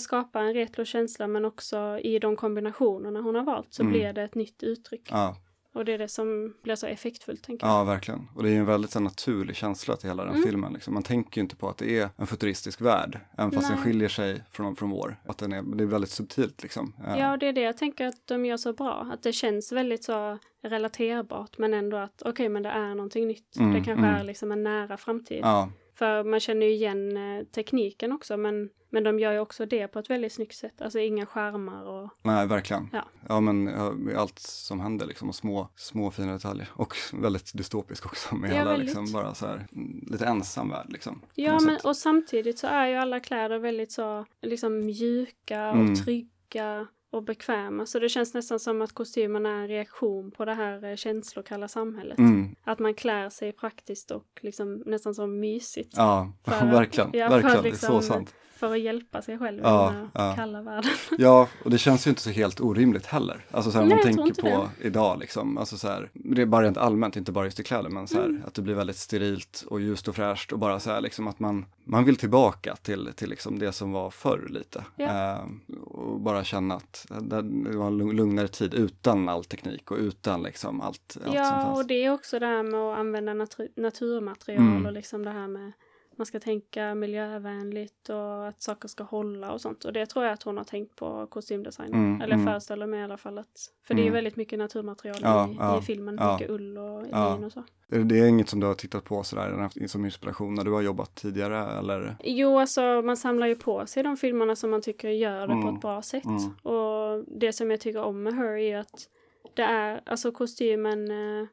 skapar en retro-känsla, men också i de kombinationerna hon har valt så Mm. blir det ett nytt uttryck. Ja, Och det är det som blir så effektfullt, tänker jag. ja, verkligen. Och det är ju en väldigt så, naturlig känsla till hela den Mm. filmen. Liksom. Man tänker ju inte på att det är en futuristisk värld, även fast den Nej. skiljer sig från, från vår. Att den är, det är väldigt subtilt liksom. Eh, Ja, och det är det jag tänker att de gör så bra. Att det känns väldigt så relaterbart, men ändå att okej, men det är någonting nytt. Mm, det kanske mm. är liksom en nära framtid. ja, För man känner ju igen eh, tekniken också, men, men de gör ju också det på ett väldigt snyggt sätt. Alltså inga skärmar och... nej, verkligen. Ja. Ja, men allt som händer liksom och små, små fina detaljer. Och <laughs> väldigt dystopisk också med Ja, hela väldigt. liksom bara så här, mm, lite ensam värld liksom. Ja, men sätt. och samtidigt så är ju alla kläder väldigt så liksom mjuka Mm. och trygga och bekväma. Så det känns nästan som att kostymerna är en reaktion på det här eh, känslokalla samhället. Mm, Att man klär sig praktiskt och liksom nästan så mysigt. ja, <laughs> verkligen, ja, verkligen, liksom- det är så sant. För att hjälpa sig själv Ja, i den här ja. kalla världen. <laughs> Ja, och det känns ju inte så helt orimligt heller. Alltså så här, Nej, man tänker på idag liksom, alltså så här, det är bara rent allmänt, inte bara just i kläder, men så här, Mm. att det blir väldigt sterilt och ljust och fräscht och bara så här liksom att man, man vill tillbaka till, till liksom det som var förr lite. Ja. Eh, och bara känna att det det var en lugn- lugnare tid utan all teknik och utan liksom allt, allt som Ja, fanns. och det är också det här med att använda natu- naturmaterial Mm. och liksom det här med man ska tänka miljövänligt och att saker ska hålla och sånt. Och det tror jag att hon har tänkt på kostymdesignen. Mm, Eller mm. föreställer mig i alla fall att... För det är Mm. väldigt mycket naturmaterial Ja, i, ja, i filmen. ja. Mycket ull och lin och så. Det- är inget som du har tittat på sådär, som inspiration när du har jobbat tidigare eller? Jo, alltså man samlar ju på sig de filmerna som man tycker gör det på Mm. ett bra sätt. Mm. Och det som jag tycker om med Her är att det är, alltså kostymen, eh,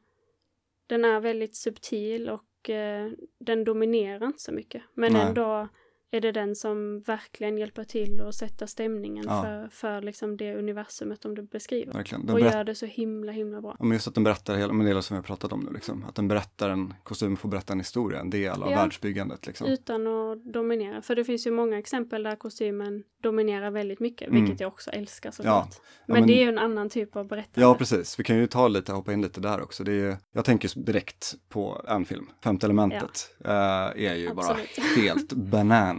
den är väldigt subtil och den dominerar inte så mycket. Men Nej. ändå är det den som verkligen hjälper till att sätta stämningen Ja. för, för liksom det universumet de du beskriver. Verkligen. Den Och gör det så himla, himla bra. Ja, men just att den berättar hela, men det som vi har pratat om nu, liksom. att den berättar en, kostymen får berätta en historia, en del av Ja. världsbyggandet. Liksom. Utan att dominera. För det finns ju många exempel där kostymen dominerar väldigt mycket, Mm. vilket jag också älskar såklart. men, men- det är ju en annan typ av berättande. Ja, precis. Vi kan ju ta lite, hoppa in lite där också. Det är, jag tänker direkt på en film, Femte elementet, eh, är ju Absolut. bara <laughs> helt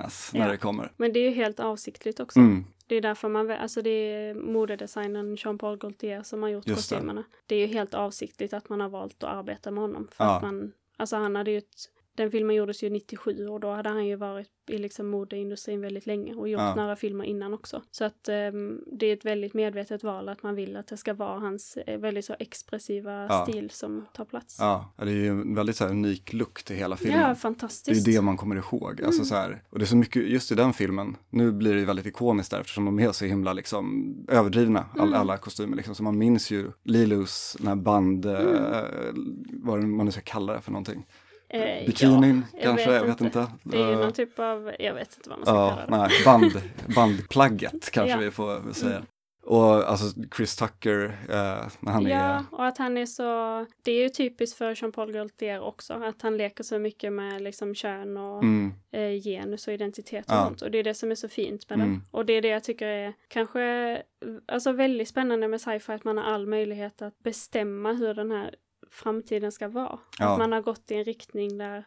bananas när Ja. det kommer. Men det är ju helt avsiktligt också. Mm, Det är därför man, alltså det är modedesignern Jean-Paul Gaultier som har gjort Just det. kostymerna. Det. är ju helt avsiktligt att man har valt att arbeta med honom. För Ja. att man, alltså han hade ju ett den filmen gjordes ju 97 och då hade han ju varit i liksom modeindustrin väldigt länge och gjort Ja. några filmer innan också. Så att ehm, det är ett väldigt medvetet val att man vill att det ska vara hans eh, väldigt så expressiva Ja. stil som tar plats. Ja, det är ju en väldigt så här unik look till hela filmen. Ja, Det är fantastiskt. det man kommer ihåg. Alltså så här, och det är så mycket, just i den filmen, nu blir det ju väldigt ikoniskt där eftersom de är så himla liksom överdrivna, all, Mm. alla kostymer liksom. Så man minns ju Lilus, den här band, eh, vad man nu ska kalla det för någonting. Eh, Bikinin ja, kanske, jag vet inte. Det är ju Eh, någon typ av, jag vet inte vad man ska Ja, kalla det. nej, band, bandplagget <laughs> kanske Ja. vi får säga. Och alltså Chris Tucker, eh, när han är, Ja, och att han är så, det är ju typiskt för Jean-Paul Gaultier också, att han leker så mycket med liksom kön och mm, eh, genus och identitet och Ja. sånt. Och det är det som är så fint med Mm. den. Och det är det jag tycker är kanske alltså väldigt spännande med sci-fi, att man har all möjlighet att bestämma hur den här framtiden ska vara. Ja. Att man har gått i en riktning där,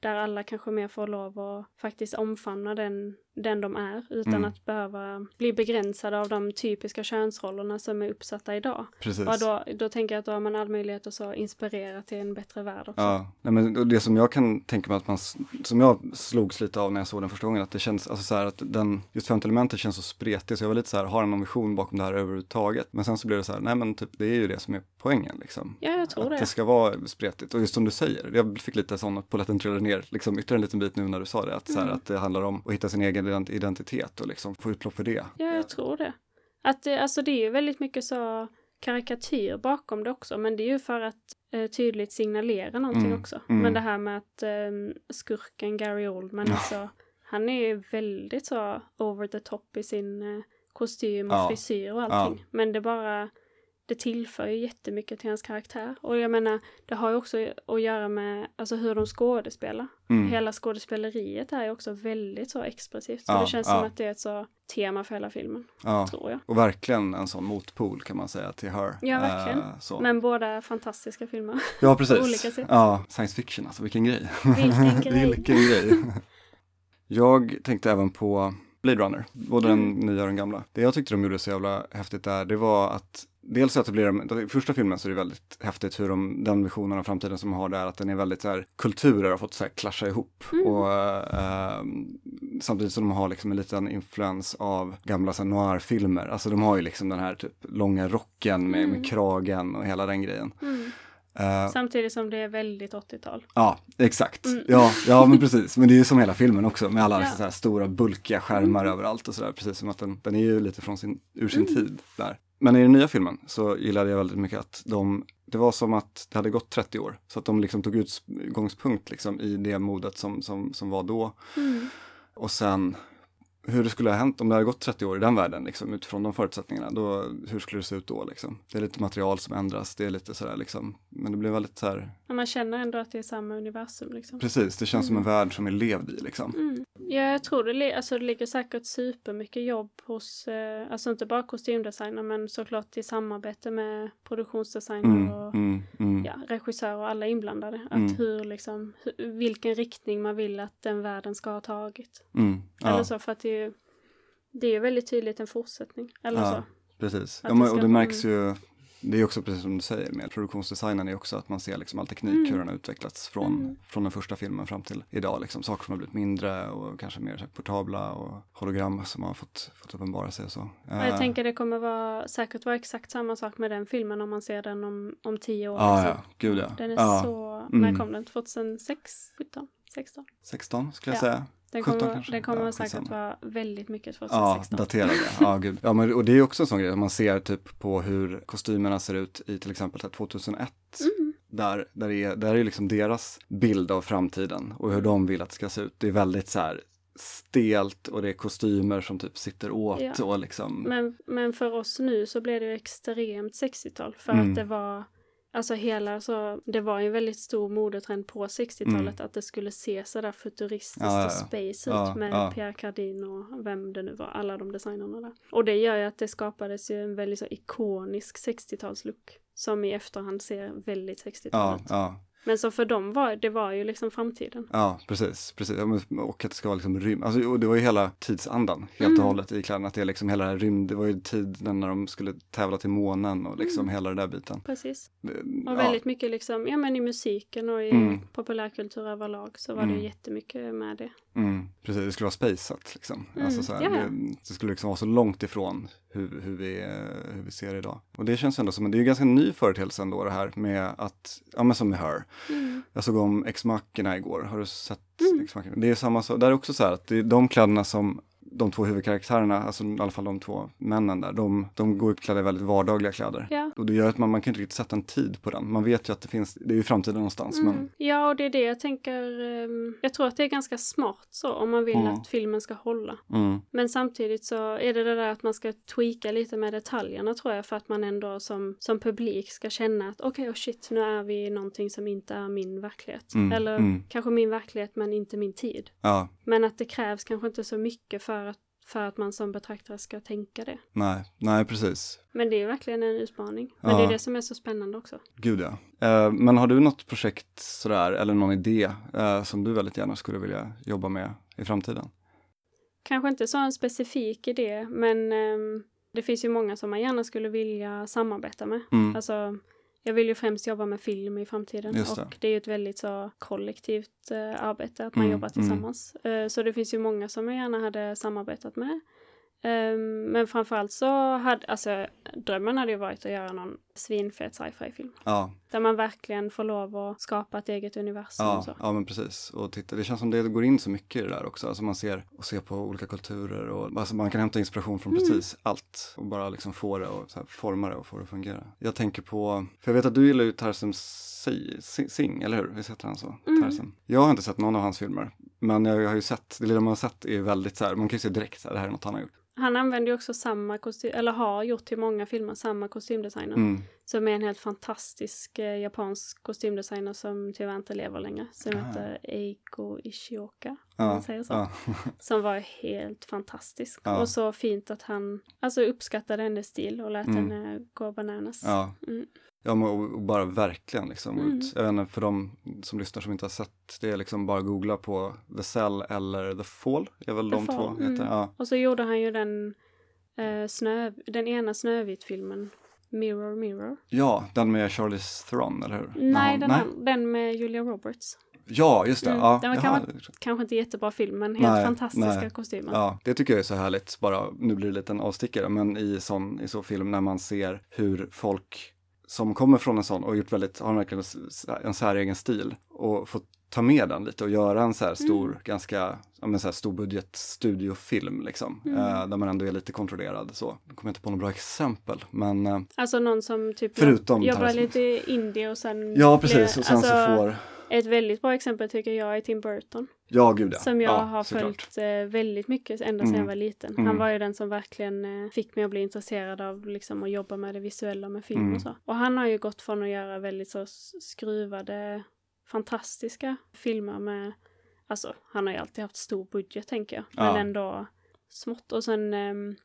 där alla kanske mer får lov att faktiskt omfamna den, den de är utan Mm. att behöva bli begränsade av de typiska könsrollerna som är uppsatta idag. precis. Och då, då tänker jag att då har man all möjlighet att så inspirera till en bättre värld också. Ja, nej men det som jag kan tänka mig att man, som jag slogs lite av när jag såg den första gången, att det känns, alltså så här att den, just femte elementet känns så spretig, så jag var lite så här, har den någon vision bakom det här överhuvudtaget? Men sen så blev det så här, nej men typ, det är ju det som är poängen liksom. Ja, jag tror att det. det ska vara spretigt, och just som du säger, jag fick lite sån polletten trillade ner, liksom ytterligare en liten bit nu när du sa det, att, så här, Mm. att det handlar om att hitta sin egen ident- identitet och liksom få utlopp för det. Ja, jag tror det. Att det, alltså det är ju väldigt mycket så karikatyr bakom det också, men det är ju för att eh, tydligt signalera någonting Mm, också. mm. Men det här med att eh, skurken Gary Oldman, Ja. alltså, han är ju väldigt så over the top i sin eh, kostym och Ja. frisyr och allting. Men det bara, det tillför ju jättemycket till hans karaktär. Och jag menar, det har ju också att göra med alltså, hur de skådespelar. Mm. Hela skådespeleriet är ju också väldigt så expressivt. Så Ja, det känns ja. som att det är ett så tema för hela filmen, Ja. tror jag. Och verkligen en sån motpol kan man säga till Her. Ja, verkligen. Eh. Men båda fantastiska filmer. ja, precis. <laughs> olika sätt. Ja, science fiction alltså, vilken grej. Vilken <laughs> grej. vilken grej. Jag tänkte även på Blade Runner, både den Mm. nya och den gamla. Det jag tyckte de gjorde så jävla häftigt där, det var att dels att det blir, i första filmen så är det väldigt häftigt hur de, den visionen av framtiden som de har där, att den är väldigt så här, kulturer har fått så här klascha ihop. Mm. Och eh, samtidigt som de har liksom en liten influens av gamla så här, noir-filmer. Alltså de har ju liksom den här typ långa rocken med, Mm. med kragen och hela den grejen. Mm. Eh, Samtidigt som det är väldigt 80-tal. Ja, exakt. Mm. Ja, ja, men precis. Men det är ju som hela filmen också med alla Ja. så här stora bulkiga skärmar Mm. överallt och sådär. Precis som att den, den är ju lite från sin, ur sin Mm. tid där. Men i den nya filmen så gillade jag väldigt mycket att de, det var som att det hade gått 30 år. Så att de liksom tog utgångspunkt liksom i det modet som, som, som var då. Mm. Och sen hur det skulle ha hänt om det hade gått 30 år i den världen, liksom, utifrån de förutsättningarna. Då, hur skulle det se ut då? Liksom? Det är lite material som ändras, det är lite sådär liksom. Men det blir väldigt så här, Men man känner ändå att det är samma universum liksom. Precis, det känns som en Mm. värld som är levd i liksom. Mm. Ja, jag tror det, alltså, det ligger säkert supermycket jobb hos, eh, alltså inte bara kostymdesigner, men såklart i samarbete med produktionsdesigner Mm, och mm, mm. ja, regissör och alla inblandade. Att Mm. hur liksom, hu- vilken riktning man vill att den världen ska ha tagit. Mm, ja, Eller så, för att det ju, det är ju väldigt tydligt en fortsättning. Eller Ja. så. precis. Ja, men, och det märks ju, det är också precis som du säger med produktionsdesignen är också att man ser liksom all teknik, Mm. hur den har utvecklats från, Mm. från den första filmen fram till idag. Liksom. Saker som har blivit mindre och kanske mer så portabla och hologram som har fått, fått uppenbara sig och så. Och jag Eh, tänker det kommer vara, säkert vara exakt samma sak med den filmen om man ser den om, om tio år. Ja, liksom. ja, gud ja. Den är ja. så, Mm. när kom den? 2006? 17? 16? 16 skulle jag Ja, säga. Den 17 kommer, kanske? den kommer Ja, säkert vara väldigt mycket Ja, 2016. daterade. Ja, gud. Ja, men, och det är också en sån grej, man ser typ på hur kostymerna ser ut i till exempel så här 2001. Mm. Där, där, är, där är liksom deras bild av framtiden och hur de vill att det ska se ut. Det är väldigt så här stelt och det är kostymer som typ sitter åt Ja. och liksom. Men, men för oss nu så blev det ju extremt 60-tal. För Mm. att det var, alltså hela så, det var ju en väldigt stor modetrend på 60-talet att det skulle se sådär futuristiskt Mm. Ja, ja, och space Ja, ut med. Pierre Cardin och vem det nu var, alla de designerna där. Och det gör ju att det skapades ju en väldigt så ikonisk 60-talslook som i efterhand ser väldigt 60-tal Ja, ja. Men så för dem var det var ju liksom framtiden. Ja, precis. precis. Och att det ska vara liksom rymd. Alltså, och det var ju hela tidsandan helt och Mm. hållet i kläderna. Att det är liksom hela det rymd, det var ju tiden när de skulle tävla till månen och liksom hela den där biten. Precis. Mm. Och ja. väldigt mycket liksom, ja men i musiken och i Mm. populärkultur överlag så var Mm. det jättemycket med det. Mm, precis, det skulle vara spejsat liksom. Mm, Alltså, så här, det, det skulle liksom vara så långt ifrån hur, hur, vi, hur vi ser det idag. Och det känns ändå som, det är ju ganska ny företeelse ändå det här med att, ja men som med Her. Mm. Jag såg om Ex-Machina igår, har du sett Mm. Ex-Machina? Det är samma sak, där är också så här att det är de kläderna som de två huvudkaraktärerna, alltså i alla fall de två männen där, de, de går utklädda i väldigt vardagliga kläder. Ja. Och det gör att man, man kan inte riktigt sätta en tid på den. Man vet ju att det finns, det är ju framtiden någonstans, men Mm. Ja, och det är det jag tänker. ehm, jag tror att det är ganska smart så om man vill Mm. att filmen ska hålla. mm, Men samtidigt så är det det där att man ska tweaka lite med detaljerna tror jag för att man ändå som, som publik ska känna att okej, oh shit, nu är vi i någonting som inte är min verklighet. Mm, Eller mm. kanske min verklighet men inte min tid. ja, Men att det krävs kanske inte så mycket för att, för att man som betraktare ska tänka det. nej, nej precis. Men det är verkligen en utmaning. Men Ja. det är det som är så spännande också. Gud ja. Eh, men har du något projekt sådär, eller någon idé eh, som du väldigt gärna skulle vilja jobba med i framtiden? Kanske inte så en specifik idé, men ehm, det finns ju många som man gärna skulle vilja samarbeta med. Mm. Alltså, jag vill ju främst jobba med film i framtiden det. och det är ju ett väldigt så kollektivt eh, arbete, att man Mm, jobbar tillsammans. Eh, så det finns ju många som jag gärna hade samarbetat med. Ehm, men framförallt så hade, alltså drömmen hade ju varit att göra någon svinfet sci-fi-film. Ja, Där man verkligen får lov att skapa ett eget universum ja, ja men precis. Och titta, det känns som det går in så mycket i det där också. Alltså man ser, och ser på olika kulturer och alltså man kan hämta inspiration från Mm. precis allt. Och bara liksom få det och här, forma det och få det att fungera. Jag tänker på, för jag vet att du gillar ju Tarsem Si- Si- Singh, eller hur? Visst heter han så? Mm. Tarsem. Jag har inte sett någon av hans filmer. Men jag har ju sett, det lilla man har sett är väldigt så här, man kan ju se direkt så här, det här är något han har gjort. Han använder ju också samma kostym, eller har gjort till många filmer, samma kostymdesigner. Mm. Som är en helt fantastisk eh, japansk kostymdesigner som tyvärr inte lever längre. Som Ah. heter Eiko Ishioka. Om Ja, man säger så. ja. <laughs> Som var helt fantastisk. Och så fint att han alltså, uppskattade hennes stil och lät Mm. henne gå bananas. Mm. Ja, men och och bara verkligen liksom. Mm. Ut. Jag vet inte, för de som lyssnar som inte har sett det, är liksom bara googla på The Cell eller The Fall, är väl The de Fall, två heter. mm. Ja. Och så gjorde han ju den, eh, snö, den ena Snövit-filmen. Mirror Mirror. ja, den med Charlize Theron, eller hur? Nej, den, an- den med Julia Roberts. Ja, just det. Mm, Ja, den var jaha. Kanske inte jättebra film, men helt Nej, fantastiska nej. kostymer. Ja, det tycker jag är så härligt, bara, nu blir det en avstickare, men i sån, i så film när man ser hur folk som kommer från en sån och gjort väldigt, har verkligen en säregen stil och fått ta med den lite och göra en så här stor, Mm. ganska, ja men så här stor budget studiofilm liksom, Mm. eh, där man ändå är lite kontrollerad så. Nu kommer jag inte på några bra exempel, men eh, Alltså någon som typ Förutom jobbar Tarzan. lite indie och sen... ja precis, och sen alltså, så får, Ett väldigt bra exempel tycker jag är Tim Burton. Ja gud ja. Som jag ja, har såklart. följt eh, väldigt mycket ända sedan Mm. jag var liten. Mm. Han var ju den som verkligen eh, fick mig att bli intresserad av liksom, att jobba med det visuella med film Mm. och så. Och han har ju gått från att göra väldigt så skruvade, fantastiska filmer med... Alltså, han har ju alltid haft stor budget tänker jag. Men Ja. ändå smått. Och sen ehm,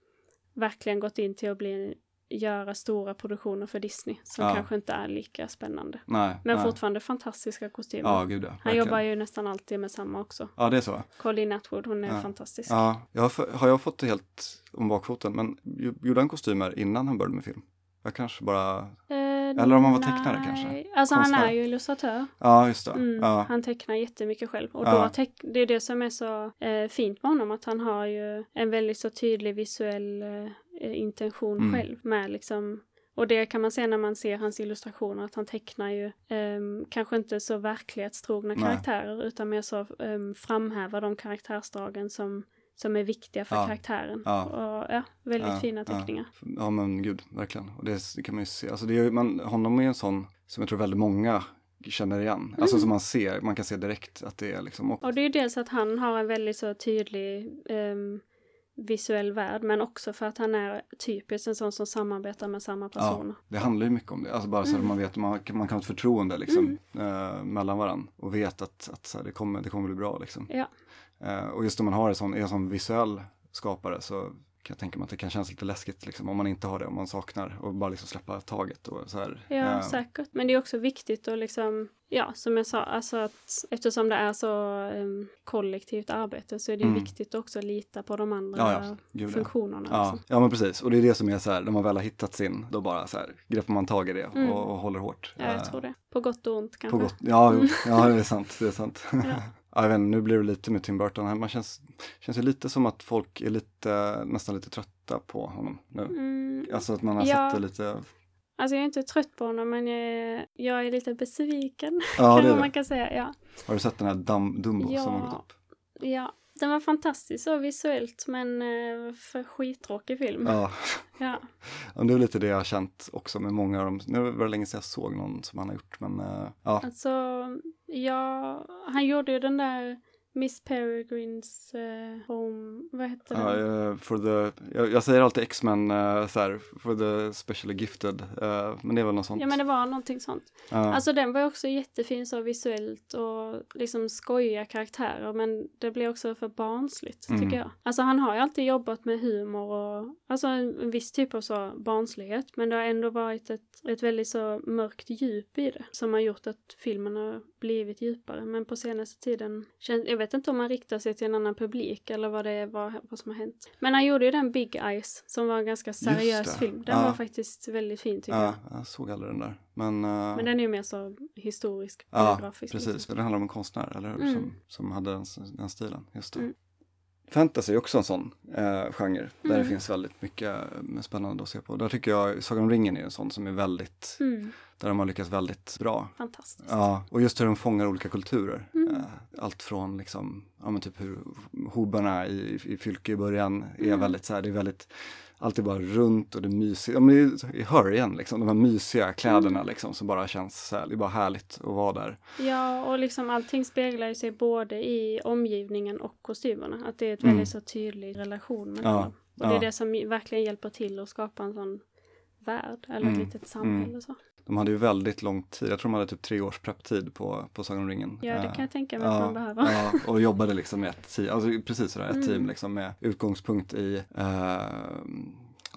verkligen gått in till att bli göra stora produktioner för Disney som Ja. kanske inte är lika spännande. Nej, Men nej. fortfarande fantastiska kostymer. Ja, gud ja. Han jobbar ju nästan alltid med samma också. Ja, det är så. Colleen Atwood, hon är fantastisk. Ja, jag har, för, har jag fått det helt om bakfoten, men gjorde han kostymer innan han började med film? Jag kanske bara, Eh, Eller om han var tecknare kanske? Alltså han Konstnär. är ju illustratör. ja just det. Mm, Ja. Han tecknar jättemycket själv. Och Ja. då det är det som är så eh, fint med honom, att han har ju en väldigt så tydlig visuell eh, intention Mm. själv med liksom och det kan man se när man ser hans illustrationer, att han tecknar ju ehm, kanske inte så verklighetstrogna Nej. karaktärer, utan mer så um, framhäver de karaktärsdragen som, som är viktiga för Ja. karaktären. Ja. Och ja, väldigt Ja, fina ja. teckningar. Ja men gud, verkligen. Och det, det kan man ju se. Alltså det är, man, honom är en sån som jag tror väldigt många känner igen. Alltså Mm. som man ser, man kan se direkt att det är liksom. Och, Och det är ju dels att han har en väldigt så tydlig ehm, visuell värld, men också för att han är typiskt en sån som samarbetar med samma personer. det handlar ju mycket om det. Alltså bara så att Mm. man vet, man, man kan ha ett förtroende liksom eh, mellan varandra. Och vet att, att så här, det, kommer, det kommer bli bra liksom. Ja. Eh, och just om man har en sån, är sån visuell skapare så kan jag tänka mig att det kan kännas lite läskigt liksom, om man inte har det, om man saknar och bara liksom släppa taget och så här. Ja, Eh, säkert. Men det är också viktigt att liksom, ja, som jag sa, alltså att eftersom det är så em, kollektivt arbete så är det Mm. viktigt att också lita på de andra Ja, ja. Gud, funktionerna. Ja, Liksom. ja men precis. Och det är det som är så här, när man väl har hittat sin, då bara så här, greppar man tag i det och, Mm. och håller hårt. Ja, jag Eh, tror det. På gott och ont kanske. På gott, ja, Mm. <laughs> ja, det är sant. Det är sant. Ja. Ja, jag vet, inte, nu blir det lite med Tim Burton. här. Man känns, känns ju lite som att folk är lite, nästan lite trötta på honom nu. Mm. Alltså att man har Ja. sett det lite, Alltså jag är inte trött på honom men jag är, jag är lite besviken. ja <laughs> det är man det. kan säga. Ja. Har du sett den här Dum, Dumbo Ja. som har gått upp? ja, den var fantastisk så visuellt men eh, för skittråkig film. Ja. <laughs> Ja. ja, det är lite det jag har känt också med många av dem. Nu var det länge sedan jag såg någon som han har gjort, men eh, ja. Alltså, ja, han gjorde ju den där Miss Peregrines eh, Home, vad hette Ja, den? eh, for the, jag, jag säger alltid X-Men uh, så här, for the specially gifted, eh, men det är väl något sånt. Ja men det var någonting sånt. Alltså den var också jättefin så visuellt och liksom skojiga karaktärer men det blir också för barnsligt Mm. tycker jag. Alltså han har ju alltid jobbat med humor och alltså en, en viss typ av så barnslighet men det har ändå varit ett, ett väldigt så mörkt djup i det som har gjort att filmen har blivit djupare men på senaste tiden känns, vet inte om han riktar sig till en annan publik eller vad det är, vad, vad som har hänt. Men han gjorde ju den Big Eyes som var en ganska seriös film. Den Ja. var faktiskt väldigt fin tycker jag. ja, jag såg aldrig den där. Men, eh, Men den är ju mer så historisk, ja, biografisk. precis. liksom. Den handlar om en konstnär, eller hur? Mm. Som, som hade den, den stilen. Just det. Mm. Fantasy är också en sån eh, genre där Mm. det finns väldigt mycket eh, spännande att se på. Där tycker jag Sagan om ringen är en sån som är väldigt, Mm, där de har lyckats väldigt bra. fantastiskt. Ja, och just hur de fångar olika kulturer. Mm. Eh, Allt från liksom, ja men typ hur hobarna i, i Fylke i början är Mm. väldigt så här, det är väldigt, allt är bara runt och det är mysigt. Ja men i Hör igen liksom, de här mysiga kläderna Mm. liksom som bara känns så här, det är bara härligt att vara där. Ja, och liksom allting speglar sig både i omgivningen och kostymerna. Att det är ett Mm. väldigt så tydlig relation mellan Ja, dem. Och det är ja. det som verkligen hjälper till att skapa en sån värld eller Mm, ett litet samhälle. Så. De hade ju väldigt lång tid, jag tror de hade typ tre års prepptid på, på Sagan om ringen. Ja, det Eh, kan jag tänka mig att man behöver. Ja, och jobbade liksom med ett team, alltså precis sådär, ett Mm. team liksom med utgångspunkt i, eh,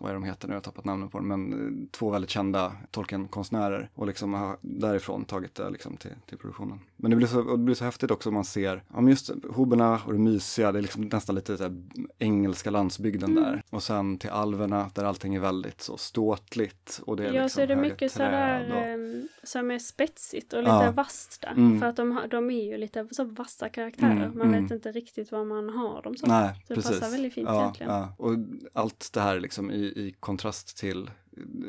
vad är de heter nu, jag har tappat namnen på dem, men eh, två väldigt kända Tolkien-konstnärer och liksom har därifrån tagit det liksom till, till produktionen. Men det blir, så, det blir så häftigt också om man ser, ja men just hoberna och det mysiga, det är liksom nästan lite så här engelska landsbygden Mm. där. Och sen till alverna där allting är väldigt så ståtligt och det är ja, liksom så är det mycket sådär och- ehm, som är spetsigt och lite Ja. vasst där. Mm. För att de, de är ju lite så vassa karaktärer. Mm, Man vet mm. inte riktigt var man har dem så. Nej, Så det precis. passar väldigt fint ja, egentligen. Ja. Och allt det här liksom i, i kontrast till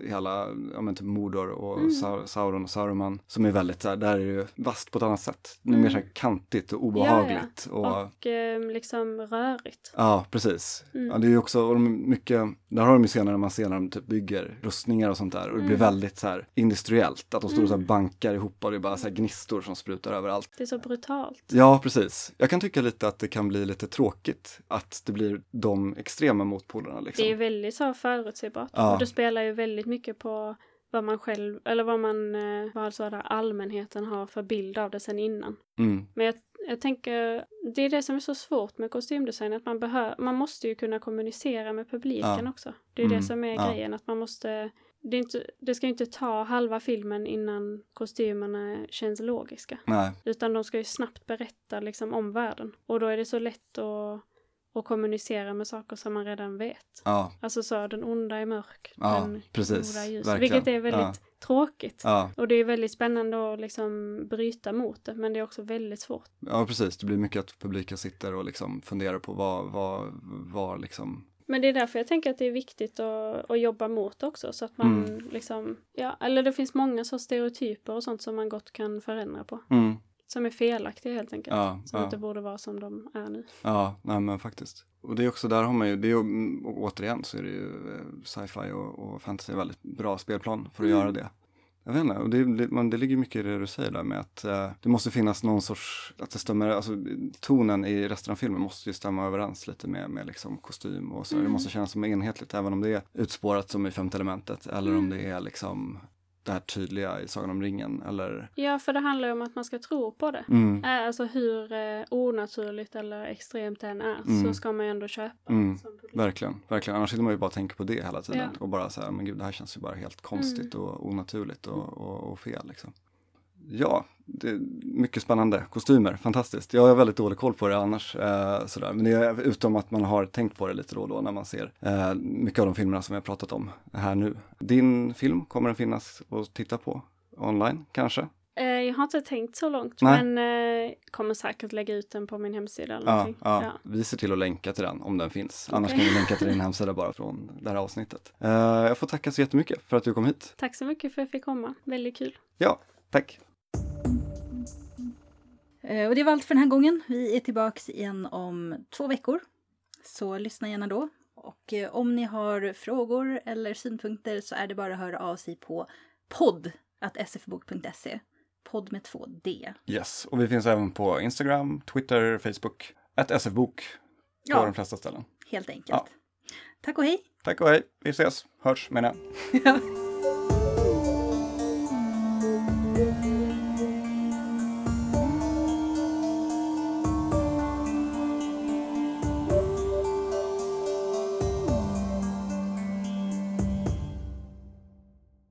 hela, ja men typ Mordor och Mm. Sau- Sauron och Saruman som är väldigt så här, där är det ju vasst på ett annat sätt. Det är mer Mm. så här kantigt och obehagligt. Och, ja, Och ehm, liksom rörigt. precis. Ja, Mm. det är ju också, och de mycket, där har de ju scener när man ser när de typ bygger rustningar och sånt där och det blir Mm. väldigt så här industriellt, att de står och så här Mm. bankar ihop och det är bara så här gnistor som sprutar överallt. Det är så brutalt. Ja, precis. Jag kan tycka lite att det kan bli lite tråkigt att det blir de extrema motpolerna. Liksom. Det är väldigt så förutsägbart. Ja. Och det spelar ju väldigt mycket på vad man själv, eller vad man, eh, vad så där allmänheten har för bild av det sen innan. Mm, Men jag, jag tänker, det är det som är så svårt med kostymdesign, att man behöver, man måste ju kunna kommunicera med publiken Ja. också. Det är Mm, det som är ja. grejen, att man måste, det, är inte, det ska ju inte ta halva filmen innan kostymerna känns logiska. nej, Utan de ska ju snabbt berätta liksom om världen. Och då är det så lätt att, att kommunicera med saker som man redan vet. ja, Alltså så, den onda är mörk, ja den precis. goda är ljus. Vilket är väldigt tråkigt. Ja, Och det är väldigt spännande att liksom bryta mot det, men det är också väldigt svårt. ja. precis. Det blir mycket att publiken sitter och liksom funderar på vad, vad, vad liksom, Men det är därför jag tänker att det är viktigt att, att jobba mot också, så att man Mm. liksom, ja, eller det finns många så stereotyper och sånt som man gott kan förändra på. mm, Som är felaktiga helt enkelt. ja, Som ja, inte borde vara som de är nu. ja, nej men faktiskt. Och det är också, där har man ju, det är ju, mm, återigen så är det ju eh, sci-fi och, och fantasy väldigt bra spelplan för att Mm. göra det. Jag vet inte, och det, det, man, det ligger mycket i det du säger där med att eh, det måste finnas någon sorts, att det stämmer, alltså tonen i resten av filmen måste ju stämma överens lite med, med liksom kostym och så. Det Mm. måste kännas som enhetligt även om det är utspårat som i femte elementet eller om Mm. det är liksom det här tydliga i Sagan om ringen eller Ja, för det handlar ju om att man ska tro på det. mm, Äh, Alltså hur eh, onaturligt eller extremt det än är Mm. så ska man ju ändå köpa Mm. Verkligen, verkligen. Annars sitter man ju bara och tänker på det hela tiden. Ja. Mm. Och bara så här, men gud det här känns ju bara helt konstigt och onaturligt och, och, och fel liksom. Ja, det är mycket spännande. Kostymer, fantastiskt. Jag har väldigt dålig koll på det annars. Eh, sådär. Men det är utom att man har tänkt på det lite då och då när man ser eh, mycket av de filmerna som vi har pratat om här nu. Din film, kommer den finnas att titta på online kanske? Eh, jag har inte tänkt så långt Nej. men eh, kommer säkert lägga ut den på min hemsida eller Ja, ja. Ja. Vi ser till att länka till den om den finns. Annars Okej. kan vi länka till din hemsida bara från det här avsnittet. Eh, jag får tacka så jättemycket för att du kom hit. Tack så mycket för att jag fick komma. Väldigt kul. Ja, tack. Eh, Och det var allt för den här gången. Vi är tillbaks igen om två veckor. Så lyssna gärna då. Och eh, om ni har frågor eller synpunkter så är det bara att höra av sig på podd.sfbok.se. Podd med två D. Yes, och vi finns även på Instagram, Twitter, Facebook, ett sfbok på Ja. de flesta ställen. Helt enkelt. Ja. Tack och hej! Tack och hej, vi ses, hörs menar jag. Ja. <laughs>